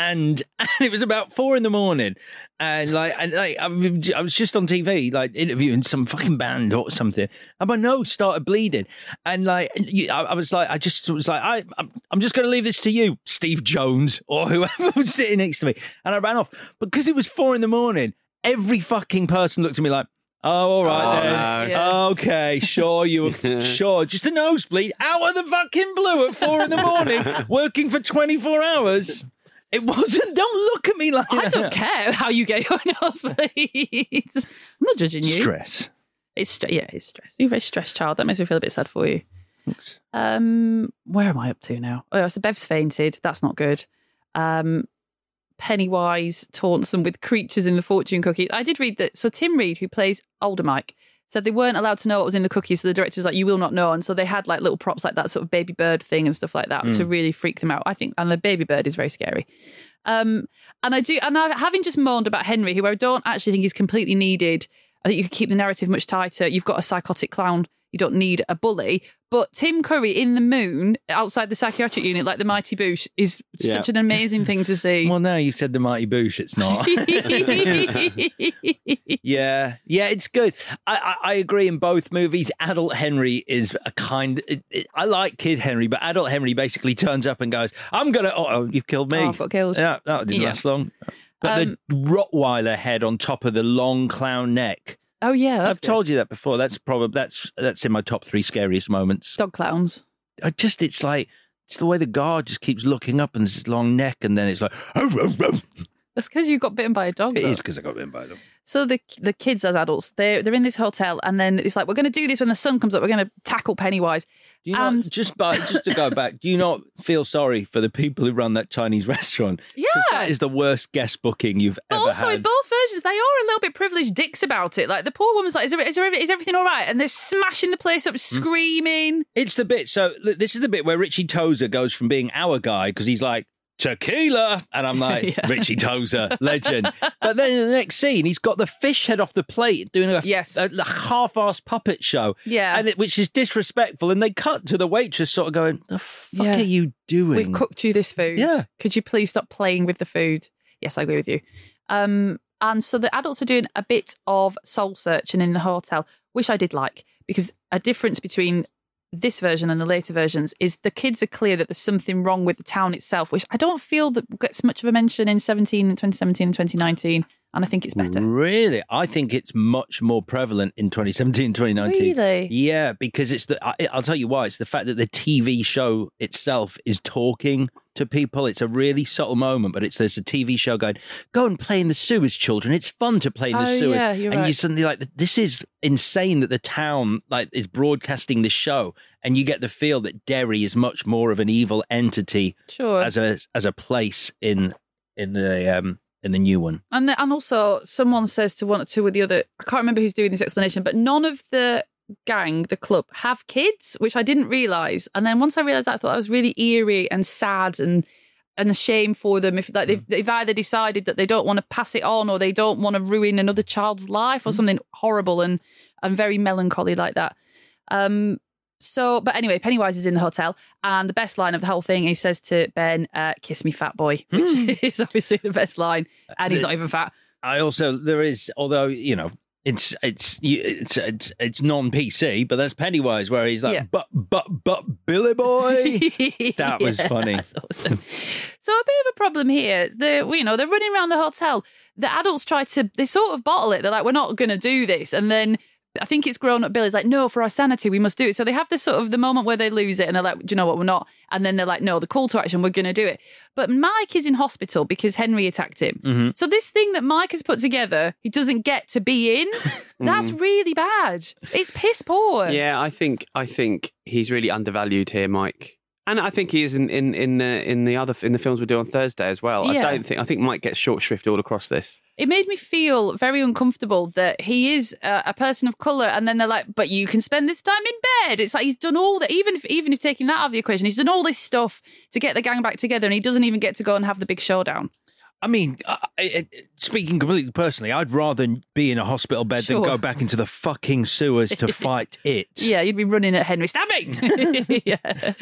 And, and it was about four in the morning. And like, and like I was just on TV, like interviewing some fucking band or something. And my nose started bleeding. And like, I, I was like, I just was like, I, I'm, I'm just going to leave this to you, Steve Jones or whoever was sitting next to me. And I ran off because it was four in the morning. Every fucking person looked at me like, Oh, all right Oh, then. no. Yeah. Okay, sure, you sure. Just a nosebleed out of the fucking blue at four in the morning, working for 24 hours. It wasn't. Don't look at me like I that. don't care how you get your nosebleeds. I'm not judging you. Stress. It's stre- yeah, it's stress. You're a very stressed child. That makes me feel a bit sad for you. Thanks. Um, where am I up to now? Oh, so Bev's fainted. That's not good. Um, Pennywise taunts them with creatures in the fortune cookies. I did read that. So Tim Reid, who plays older Mike, said they weren't allowed to know what was in the cookies. So the director was like, "You will not know." And so they had like little props like that sort of baby bird thing and stuff like that Mm. to really freak them out. I think, and the baby bird is very scary. Um, and I do, and I, having just moaned about Henry, who I don't actually think is completely needed. I think you could keep the narrative much tighter. You've got a psychotic clown You don't need a bully. But Tim Curry in the moon outside the psychiatric unit, like the Mighty Boosh, is Yeah. such an amazing thing to see. Well, now you've said the Mighty Boosh, it's not. yeah, yeah, it's good. I, I, I agree in both movies. Adult Henry is a kind. It, it- I like Kid Henry, but Adult Henry basically turns up and goes, "I'm gonna." Oh, oh, you've killed me. Oh, I've got killed. Yeah, that didn't Yeah. last long. But Um, the Rottweiler head on top of the long clown neck. Oh yeah, that's I've told you that before. That's probably that's that's in my top three scariest moments. Dog clowns. I just it's like it's the way the guard just keeps looking up and his long neck, and then it's like, oh, oh, oh. That's because you got bitten by a dog. It though. is because I got bitten by them. So the the kids as adults, they're they're in this hotel, and then it's like we're going to do this when the sun comes up. We're going to tackle Pennywise. Do you not, just by just to go back, do you not feel sorry for the people who run that Chinese restaurant? Yeah. that is the worst guest booking you've But ever also in both versions, they are a little bit privileged dicks about it. Like the poor woman's like, "Is, there, is, there, is everything all right?" And they're smashing the place Hmm. up, screaming. It's the bit. So this is the bit where Richie Tozier goes from being our guy because he's like tequila, and I'm like Richie Tozier, legend. But then in the next scene, he's got the fish head off the plate doing a, yes. a, a half-assed puppet show. Yeah. and it, which is disrespectful. And they cut to the waitress, sort of going, "The fuck Yeah. are you doing?" We've cooked you this food. Yeah. Could you please stop playing with the food? Yes, I agree with you. Um, and so the adults are doing a bit of soul searching in the hotel, which I did like because a difference between this version and the later versions is the kids are clear that there's something wrong with the town itself, which I don't feel that gets much of a mention in 17 2017 and 2019. And I think it's better. Really? I think it's much more prevalent in 2017, 2019. Really? Yeah, because it's the, I, I'll tell you why. It's the fact that the TV show itself is talking to people. It's a really subtle moment, but it's there's a TV show going, go and play in the sewers, children. It's fun to play in the Oh, sewers. yeah, you're and you right. suddenly like, this is insane that the town like is broadcasting this show. And you get the feel that Derry is much more of an evil entity Sure. as a as a place in in the um in the new one. And the, and also, someone says to one or two of the other. I can't remember who's doing this explanation, but none of the gang, the club, have kids, which I didn't realize. And then once I realized that, I thought that was really eerie and sad and and a shame for them if like they've, they've either decided that they don't want to pass it on or they don't want to ruin another child's life or something horrible and and very melancholy like that. Um. So, but anyway, Pennywise is in the hotel, and the best line of the whole thing, he says to Ben, uh, "Kiss me, fat boy," which is obviously the best line, and he's not even fat. I also there is, although you know, it's it's it's it's, it's non PC, but that's Pennywise where he's like, Yeah. but but but Billy Boy, that was Yeah, funny. That's awesome. So a bit of a problem here. The you know they're running around the hotel. The adults try to they sort of bottle it. They're like, we're not going to do this, and then. I think it's grown up Billy's like, no, for our sanity, we must do it. So they have this sort of the moment where they lose it and they're like, do you know what, we're not. And then they're like, no, the call to action, we're going to do it. But Mike is in hospital because Henry attacked him. Mhm. So this thing that Mike has put together, he doesn't get to be in. That's Mm. really bad. It's piss poor. Yeah, I think I think he's really undervalued here, Mike. And I think he is in, in, in the in the other in the films we do on Thursday as well. Yeah. I don't think I think Mike gets short shrift all across this. It made me feel very uncomfortable that he is a, a person of color, and then they're like, "But you can spend this time in bed." It's like he's done all that. Even if even if taking that out of the equation, he's done all this stuff to get the gang back together, and he doesn't even get to go and have the big showdown. I mean, I, I, speaking completely personally, I'd rather be in a hospital bed Sure. than go back into the fucking sewers to fight it. Yeah, you'd be running at Henry, stab me. yeah.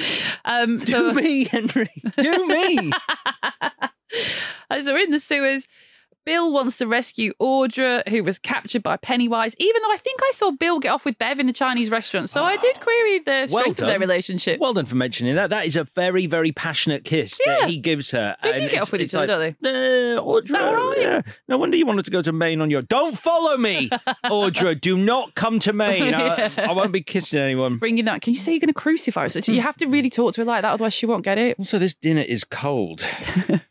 Um, so Do me, Henry. Do me. As they're in the sewers, Bill wants to rescue Audra, who was captured by Pennywise, even though I think I saw Bill get off with Bev in the Chinese restaurant. So I did query the strength Well of their relationship. Well done for mentioning that. That is a very, very passionate kiss Yeah. that he gives her. They do get off with each other, like, don't they? Uh, Audra, yeah. No wonder you wanted to go to Maine on your. Don't follow me, Audra. Do not come to Maine. I, I won't be kissing anyone. Bringing that, can you say you're going to crucify her? So you have to really talk to her like that, otherwise she won't get it. Also, this dinner is cold.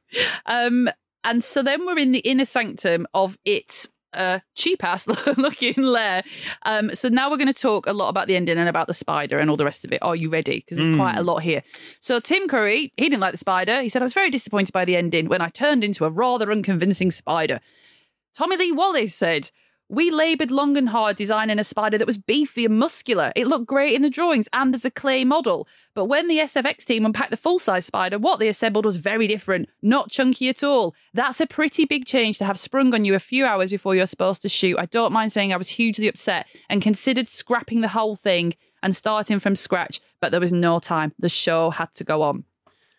Um, and so then we're in the inner sanctum of its uh, cheap ass looking lair. Um, so now we're going to talk a lot about the ending and about the spider and all the rest of it. Are you ready? Because there's Mm. quite a lot here. So Tim Curry, he didn't like the spider. He said, I was very disappointed by the ending when I turned into a rather unconvincing spider. Tommy Lee Wallace said, We laboured long and hard designing a spider that was beefy and muscular. It looked great in the drawings and as a clay model. But when the SFX team unpacked the full size spider, what they assembled was very different, not chunky at all. That's a pretty big change to have sprung on you a few hours before you're supposed to shoot. I don't mind saying I was hugely upset and considered scrapping the whole thing and starting from scratch, but there was no time. The show had to go on.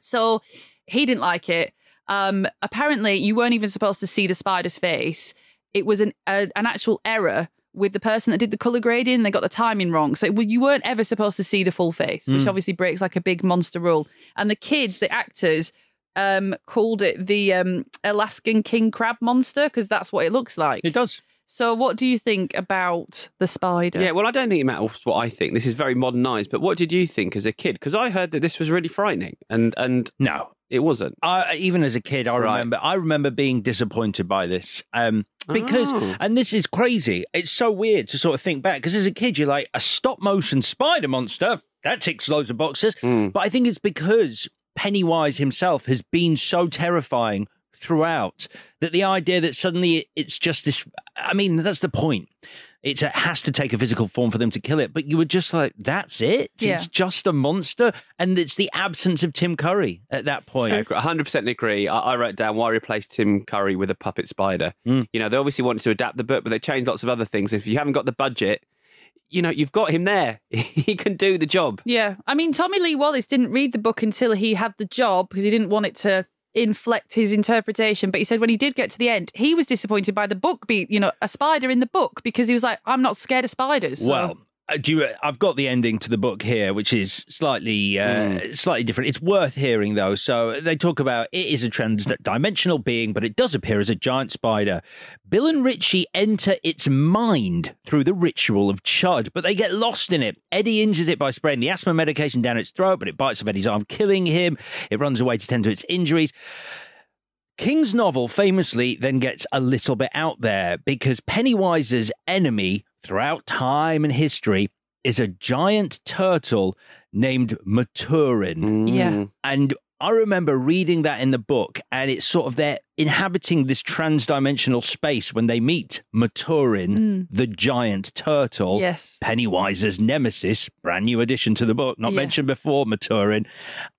So he didn't like it. Um, apparently, you weren't even supposed to see the spider's face. It was an a, an actual error with the person that did the color grading. They got the timing wrong, so it, you weren't ever supposed to see the full face, which Mm. obviously breaks like a big monster rule. And the kids, the actors, um, called it the um, Alaskan king crab monster because that's what it looks like. It does. So, what do you think about the spider? Yeah, well, I don't think it matters what I think. This is very modernised. But what did you think as a kid? Because I heard that this was really frightening, and and no, it wasn't. I, even as a kid, I remember. I remember being disappointed by this um, because, Oh. and this is crazy. It's so weird to sort of think back because as a kid, you're like a stop motion spider monster that ticks loads of boxes. Hmm. But I think it's because Pennywise himself has been so terrifying throughout that the idea that suddenly it's just this. I mean, that's the point. It's, it has to take a physical form for them to kill it, but you were just like, "That's it. Yeah. It's just a monster," and it's the absence of Tim Curry at that point. Yeah, 100% agree. I, I wrote down why replace Tim Curry with a puppet spider. Hmm. You know, they obviously wanted to adapt the book, but they changed lots of other things. If you haven't got the budget, you know, you've got him there. he can do the job. Yeah. I mean, Tommy Lee Wallace didn't read the book until he had the job because he didn't want it to inflect his interpretation. But he said when he did get to the end, he was disappointed by the book be you know, a spider in the book because he was like, I'm not scared of spiders. So- Well, do you, I've got the ending to the book here, which is slightly uh, Hmm. slightly different. It's worth hearing though. So they talk about it is a trans-dimensional being, but it does appear as a giant spider. Bill and Richie enter its mind through the ritual of Chud, but they get lost in it. Eddie injures it by spraying the asthma medication down its throat, but it bites off Eddie's arm, killing him. It runs away to tend to its injuries. King's novel famously then gets a little bit out there because Pennywise's enemy throughout time and history is a giant turtle named Maturin. Mm. Yeah. And I remember reading that in the book, and it's sort of they're inhabiting this trans-dimensional space when they meet Maturin, mm. the giant turtle. Yes. Pennywise's nemesis, brand new addition to the book, not Yeah. mentioned before, Maturin.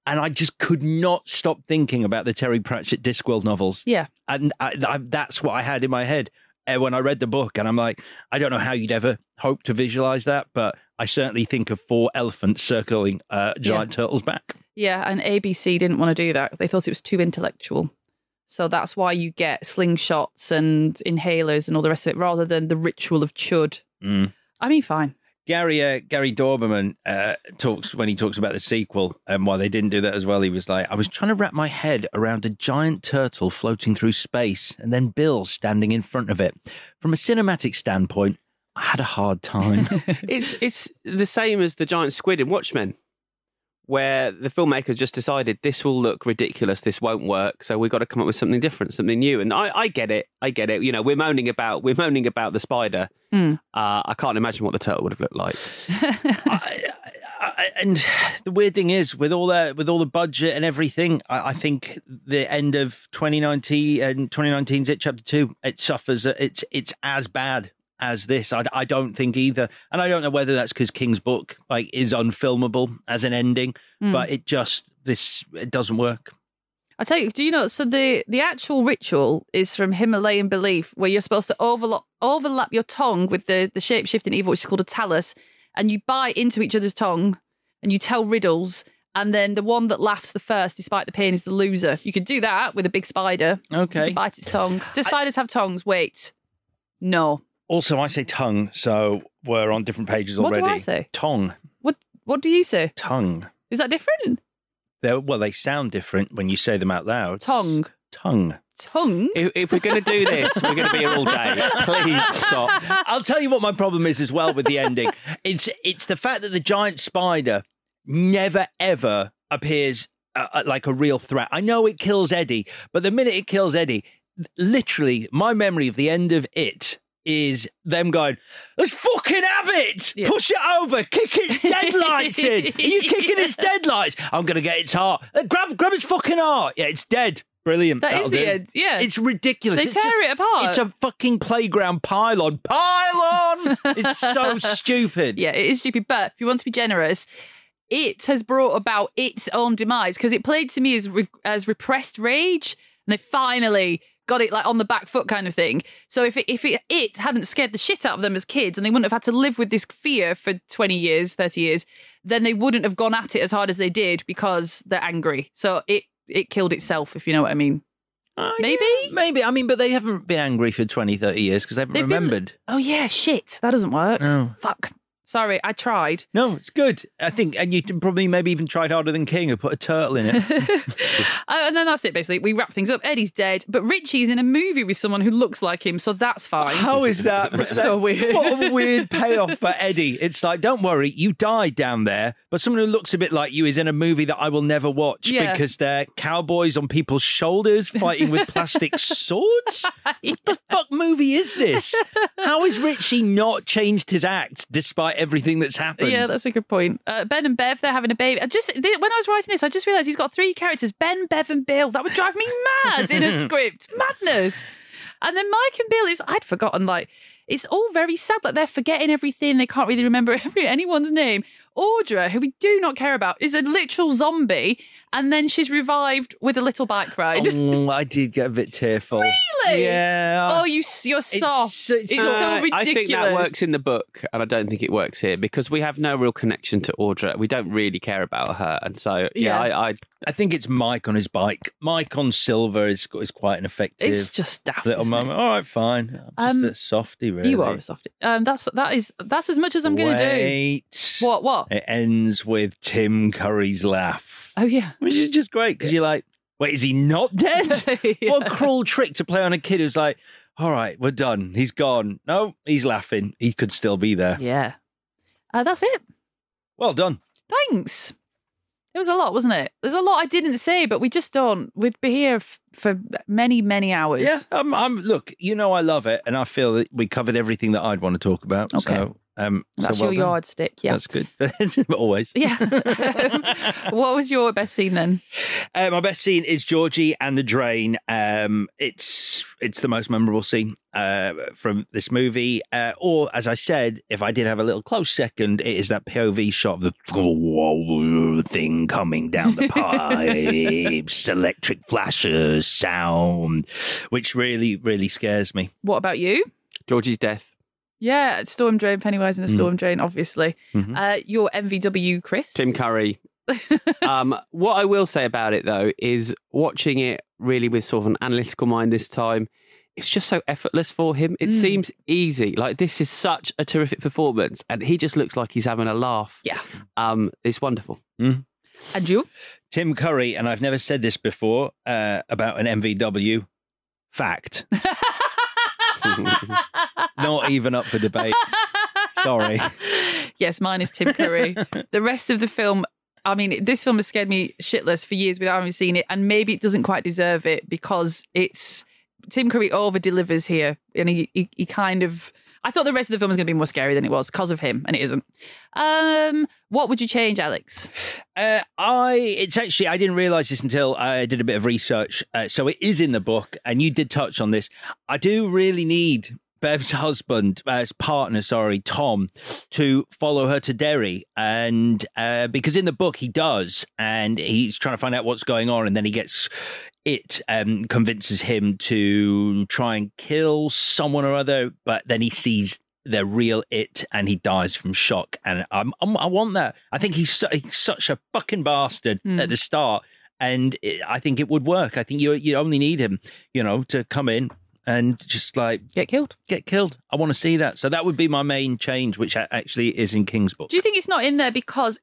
And I just could not stop thinking about the Terry Pratchett Discworld novels. Yeah. And I, I, that's what I had in my head when I read the book. And I'm like, I don't know how you'd ever hope to visualize that, but I certainly think of four elephants circling uh, giant turtle's back. Yeah, and ABC didn't want to do that. They thought it was too intellectual. So that's why you get slingshots and inhalers and all the rest of it rather than the ritual of chud. Mm. I mean, fine. Gary uh, Gary Dauberman uh, talks when he talks about the sequel and why they didn't do that as well. He was like, I was trying to wrap my head around a giant turtle floating through space and then Bill standing in front of it. From a cinematic standpoint, I had a hard time. it's it's the same as the giant squid in Watchmen, where the filmmakers just decided this will look ridiculous, this won't work, so we've got to come up with something different, something new. And I, I get it, I get it. You know, we're moaning about we're moaning about the spider. Mm. Uh, I can't imagine what the turtle would have looked like. I- and the weird thing is, with all that, with all the budget and everything, I, I think the end of 2019 and 2019's It Chapter Two, it suffers. It's it's as bad as this. I, I don't think either, and I don't know whether that's because King's book like is unfilmable as an ending, Mm. but it just this it doesn't work. I tell you, do you know? So the the actual ritual is from Himalayan belief, where you're supposed to overlap overlap your tongue with the the shape shifting evil, which is called a talus, and you bite into each other's tongue, and you tell riddles. And then the one that laughs the first, despite the pain, is the loser. You could do that with a big spider. Okay. Bite its tongue. Do spiders have tongues? Wait, no. Also, I say tongue, so we're on different pages What do already. I say? Tongue, What What do you say? tongue. Is that different? They're, well, they sound different when you say them out loud. Tongue. Tongue. Tongue. If, if we're going to do this, we're going to be here all day. Please stop. I'll tell you what my problem is as well with the ending. It's it's the fact that the giant spider never ever appears uh, uh, like a real threat. I know it kills Eddie, but the minute it kills Eddie, literally my memory of the end of it is them going, let's fucking have it! Push it over, kick its deadlights in. Are you kicking its deadlights? I'm gonna get its heart. Uh, grab grab its fucking heart. Yeah, it's dead. Brilliant. That is That'll the do. end, yeah. It's ridiculous. They It's tear just- it apart. It's a fucking playground pylon. Pylon! it's so stupid. Yeah, it is stupid. But if you want to be generous, it has brought about its own demise because it played to me as re- as repressed rage, and they finally got it like on the back foot kind of thing. So if it, if it, it hadn't scared the shit out of them as kids, and they wouldn't have had to live with this fear for twenty years, thirty years, then they wouldn't have gone at it as hard as they did because they're angry. So it it killed itself, if you know what I mean. Uh, maybe. Maybe. I mean, but they haven't been angry for 20, 30 years because they haven't They've been- remembered. Oh yeah, shit, that doesn't work. No. Fuck. Sorry, I tried. No, it's good. I think, and you probably maybe even tried harder than King, who put a turtle in it. Uh, and then that's it, basically. We wrap things up. Eddie's dead, but Richie's in a movie with someone who looks like him, so that's fine. How is that? It's so weird. What a weird payoff for Eddie. It's like, don't worry, you died down there, but someone who looks a bit like you is in a movie that I will never watch Yeah. because they're cowboys on people's shoulders fighting with plastic swords. What the fuck movie is this? How has Richie not changed his act despite everything that's happened? Yeah, that's a good point. Uh, ben and Bev, they're having a baby. I just they, when I was writing this, I just realised he's got three characters: Ben, Bev, and Bill. That would drive me mad in a script. Madness. And then Mike and Bill is I'd forgotten. Like it's all very sad. Like they're forgetting everything. They can't really remember every, anyone's name. Audra, who we do not care about, is a literal zombie, and then she's revived with a little bike ride. Oh, I did get a bit tearful. Really? Yeah. Oh, you you're soft. It's, so Uh, ridiculous. I think that works in the book, and I don't think it works here because we have no real connection to Audra. We don't really care about her, and so yeah, Yeah. I, I I think it's Mike on his bike. Mike on silver is is quite an effective. It's just daft, little isn't it? moment. All right, fine. I'm just Um, a softie, really. You are a softie. Um, that's that is that's as much as I'm going to do. Wait. What? What? It ends with Tim Curry's laugh, Oh yeah. which is just great because you're like, wait, is he not dead? What a cruel trick to play on a kid who's like, all right, we're done. He's gone. No, he's laughing. He could still be there. Yeah. Uh, that's it. Well done. Thanks. It was a lot, wasn't it? There's a lot I didn't say, but we just don't. We'd be here f- for many, many hours. Yeah, I'm, I'm. Look, you know, I love it, and I feel that we covered everything that I'd want to talk about. Okay. So, um, so That's well your done. yardstick. Yeah. That's good. Always. Yeah. what was your best scene then? Uh, my best scene is Georgie and the drain. Um, it's it's the most memorable scene uh, from this movie. Uh, or, as I said, if I did have a little close second, it is that POV shot of the whoa thing coming down the pipes, electric flashes, sound, which really really scares me. What about you? Georgie's death. Yeah, Storm Drain, Pennywise and the Mm. Storm Drain, obviously. Mhm. Uh, your MVW, Chris. Tim Curry. um, what I will say about it though is watching it really with sort of an analytical mind this time. It's just so effortless for him. It Mm. seems easy. Like this is such a terrific performance, and he just looks like he's having a laugh. Yeah. Um, it's wonderful. Mm. And you? Tim Curry, and I've never said this before uh, about an MVW. Fact. Not even up for debate. Sorry. yes, mine is Tim Curry. the rest of the film, I mean, this film has scared me shitless for years without having seen it, and maybe it doesn't quite deserve it because it's Tim Curry over delivers here, and he, he he kind of. I thought the rest of the film was going to be more scary than it was because of him, and it isn't. Um, what would you change, Alex? Uh, I it's actually I didn't realize this until I did a bit of research. Uh, so it is in the book, and you did touch on this. I do really need Bev's husband, uh, his partner, sorry, Tom, to follow her to Derry, and uh, because in the book he does, and he's trying to find out what's going on, and then he gets it um, convinces him to try and kill someone or other, but then he sees the real it and he dies from shock. And I'm, I'm, I want that. I think he's, su- he's such a fucking bastard Hmm. at the start. And it, I think it would work. I think you you only need him, you know, to come in and just like get killed. Get killed. I want to see that. So that would be my main change, which actually is in King's book. Do you think it's not in there because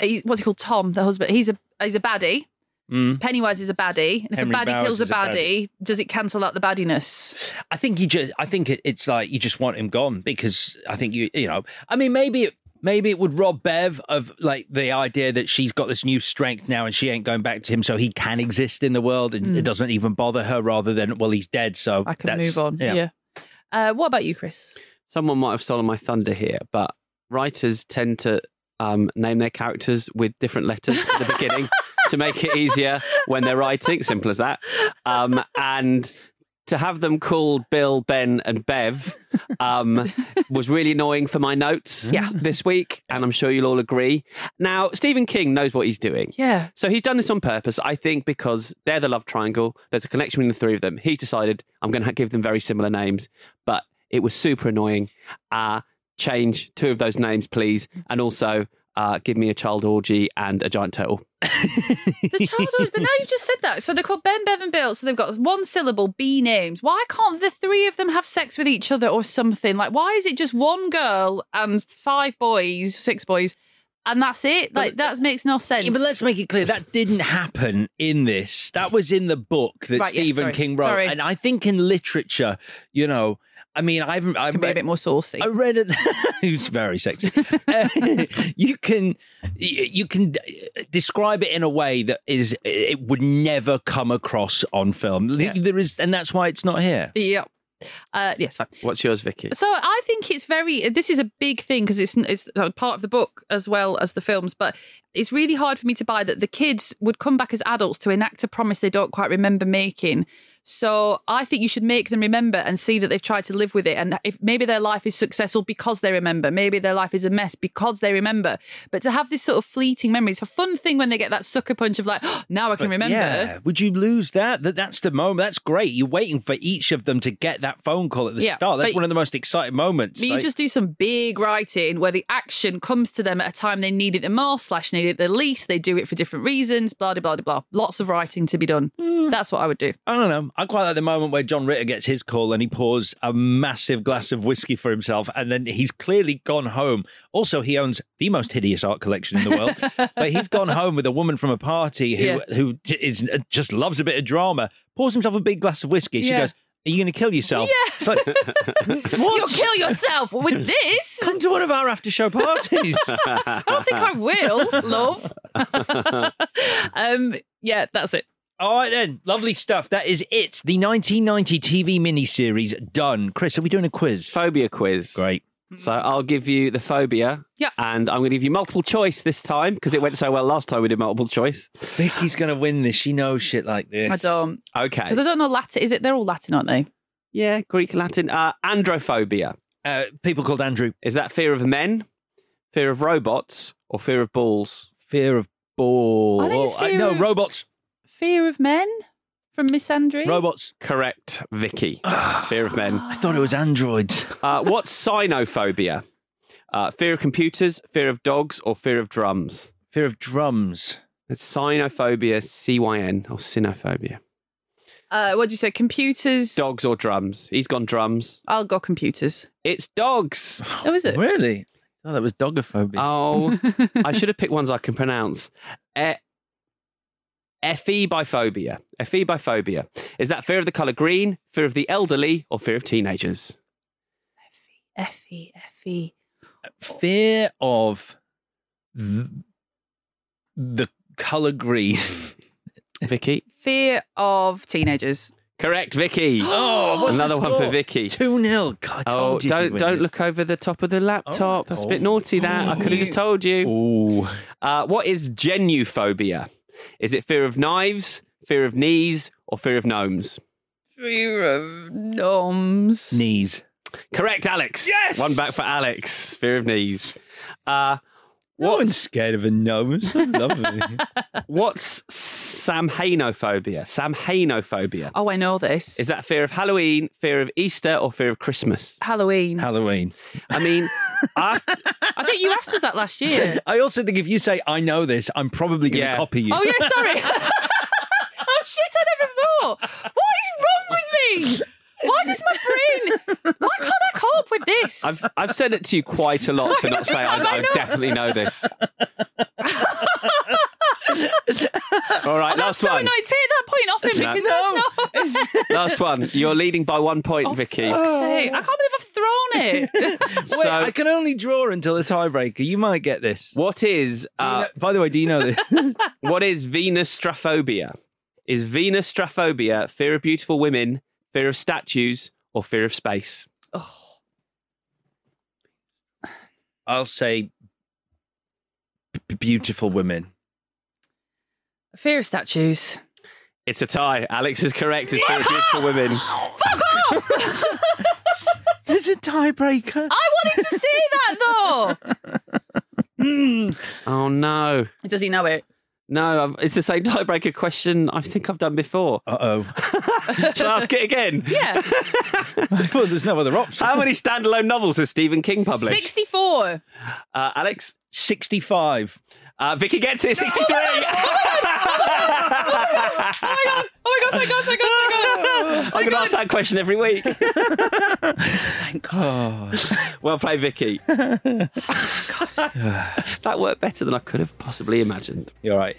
he, what's he called? Tom, the husband. He's a he's a baddie. Mm. Pennywise is a baddie, and if Henry a baddie Bowers kills a is a baddie. baddie, does it cancel out the baddiness? I think you just. I think it, it's like you just want him gone because I think you. You know. I mean, maybe it. Maybe it would rob Bev of like the idea that she's got this new strength now and she ain't going back to him, so he can exist in the world and Mm. it doesn't even bother her. Rather than well, he's dead, so I can that's- move on. Yeah. Uh, what about you, Chris? Someone might have stolen my thunder here, but writers tend to um, name their characters with different letters at the beginning to make it easier when they're writing. Simple as that. Um, and to have them called Bill, Ben, and Bev um, was really annoying for my notes Yeah. this week, and I'm sure you'll all agree. Now, Stephen King knows what he's doing. Yeah. So he's done this on purpose, I think, because they're the love triangle. There's a connection between the three of them. He decided I'm going to give them very similar names, but it was super annoying. Uh, change two of those names, please, and also uh, give me a child orgy and a giant turtle. The childhood, but now you've just said that. So they're called Ben, Bev, and Bill. So they've got one syllable B names. Why can't the three of them have sex with each other or something? Like, why is it just one girl and five boys, six boys, and that's it? Like, that makes no sense. Yeah, but let's make it clear that didn't happen in this. That was in the book that Right, Stephen sorry. King wrote, Sorry. and I think in literature, you know, I mean, I've I've Can be a bit more saucy. I read it. it's very sexy. Uh, you can you can describe it in a way that is it would never come across on film. There is, and that's why it's not here. Yep. Uh, yes, fine. What's yours, Vicky? So I think it's very. This is a big thing because it's it's part of the book as well as the films. But it's really hard for me to buy that the kids would come back as adults to enact a promise they don't quite remember making. So I think you should make them remember and see that they've tried to live with it. And if maybe their life is successful because they remember, maybe their life is a mess because they remember. But to have this sort of fleeting memory, it's a fun thing when they get that sucker punch of like, oh, now I can remember. Yeah, would you lose that? That that's the moment. That's great. You're waiting for each of them to get that phone call at the Yeah, start. That's one of the most exciting moments. But you just do some big writing where the action comes to them at a time they need it the most, slash need it the least. They do it for different reasons, blah, blah, blah, blah. Lots of writing to be done. Mm. That's what I would do. I don't know. I quite like the moment where John Ritter gets his call and he pours a massive glass of whiskey for himself, and then he's clearly gone home. Also, he owns the most hideous art collection in the world, but he's gone home with a woman from a party who Yeah. who is just loves a bit of drama. Pours himself a big glass of whiskey. She Yeah. goes, "Are you going to kill yourself?" Yeah. Like, You'll kill yourself with this. Come to one of our after show parties. I don't think I will, love. um, yeah, that's it. All right then, lovely stuff. That is it. The 1990 TV miniseries done. Chris, are we doing a quiz? Phobia quiz. Great. So I'll give you the phobia. Yeah. And I'm going to give you multiple choice this time because it went so well last time we did multiple choice. Vicky's going to win this. She knows shit like this. I don't. Okay. Because I don't know Latin. Is it? They're all Latin, aren't they? Yeah, Greek, Latin. Uh, androphobia. Uh, people called Andrew. Is that fear of men, fear of robots, or fear of balls? Fear of balls. I think it's fear no, of- robots. Fear of Men from misandry. Robots. Correct, Vicky. it's fear of men. I thought it was androids. Uh, what's cynophobia? Uh, fear of computers, fear of dogs, or fear of drums? Fear of drums. It's cynophobia, C Y N, or cynophobia. Uh, what do you say? Computers. Dogs or drums? He's gone drums. I'll go computers. It's dogs. Oh, is it? Really? Oh, that was dogophobia. Oh, I should have picked ones I can pronounce. E- Ephebiphobia. Ephebiphobia. Is that fear of the colour green, fear of the elderly, or fear of teenagers? Effie, Effie. Fear of the, the color green. Vicky? Fear of teenagers. Correct, Vicky. Oh, what's the Another one for score? Vicky. 2 0. God, I Oh, you don't don't this. look over the top of the laptop. That's a bit oh. naughty. That I could have just told you. Ooh. Uh, what is genuphobia? Is it fear of knives, fear of knees, or fear of gnomes? Fear of gnomes. Knees. Correct, Alex. Yes! One back for Alex. Fear of knees. Uh, No one's what's scared of a gnome. It's so lovely. what's samhainophobia? Samhainophobia. Oh, I know this. Is that fear of Halloween, fear of Easter, or fear of Christmas? Halloween. Halloween. I mean, I, I think you asked us that last year. I also think if you say, I know this, I'm probably going to Yeah. copy you. Oh, yeah, sorry. oh, shit, I never thought. What is wrong with me? Why does my brain. Why can't I cope with this? I've I've said it to you quite a lot to not say I, I definitely know this. All right, I'm last so one. annoyed. Take that point off him No. because that's not. Last one. You're leading by one point, Vicky. Fuck's sake. I can't believe I've thrown it. Wait, I can only draw until the tiebreaker. You might get this. What is? Uh, By the way, do you know this? what is Venustrophobia? Is Venus Venustrophobia fear of beautiful women, fear of statues, or fear of space? I'll say b- beautiful women. Fear of statues. It's a tie. Alex is correct. It's very good for women. Fuck off! There's a tiebreaker. I wanted to see that though. Oh no. Does he know it? No, I've, it's the same tiebreaker question I think I've done before. Uh oh. Shall I ask it again? Yeah. well, there's no other option. How many standalone novels has Stephen King published? 64. Uh, Alex? 65. Uh, Vicky gets it, 63. Oh my god, thank god, thank god, thank god. I'm going to ask that question every week. Thank God. well played, Vicky. that worked better than I could have possibly imagined. You're right.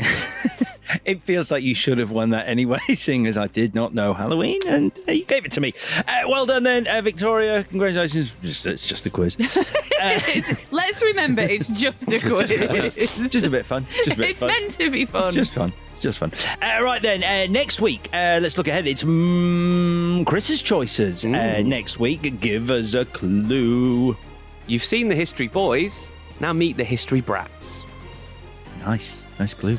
it feels like you should have won that anyway, seeing as I did not know Halloween and uh, you gave it to me. Uh, well done then, uh, Victoria. Congratulations. Just, it's just a quiz. Let's remember, it's just a quiz. It's just a bit fun. Just a bit it's fun. meant to be fun. Just fun. Just fun. Uh, right then, uh, next week, uh, let's look ahead. It's mm, Chris's choices. Uh, next week, give us a clue. You've seen the History Boys. Now meet the History Brats. Nice, nice clue.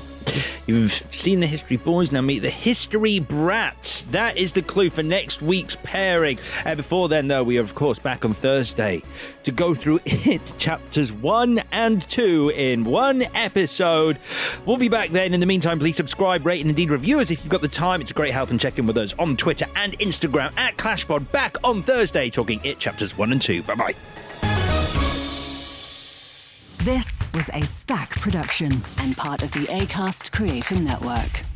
You've seen the History Boys, now meet the History Brats. That is the clue for next week's pairing. Uh, before then, though, we are, of course, back on Thursday to go through it, chapters one and two in one episode. We'll be back then. In the meantime, please subscribe, rate, and indeed review us if you've got the time. It's a great help and check in with us on Twitter and Instagram at ClashPod. Back on Thursday, talking it chapters one and two. Bye bye. This was a Stak production and part of the ACAST Creator Network.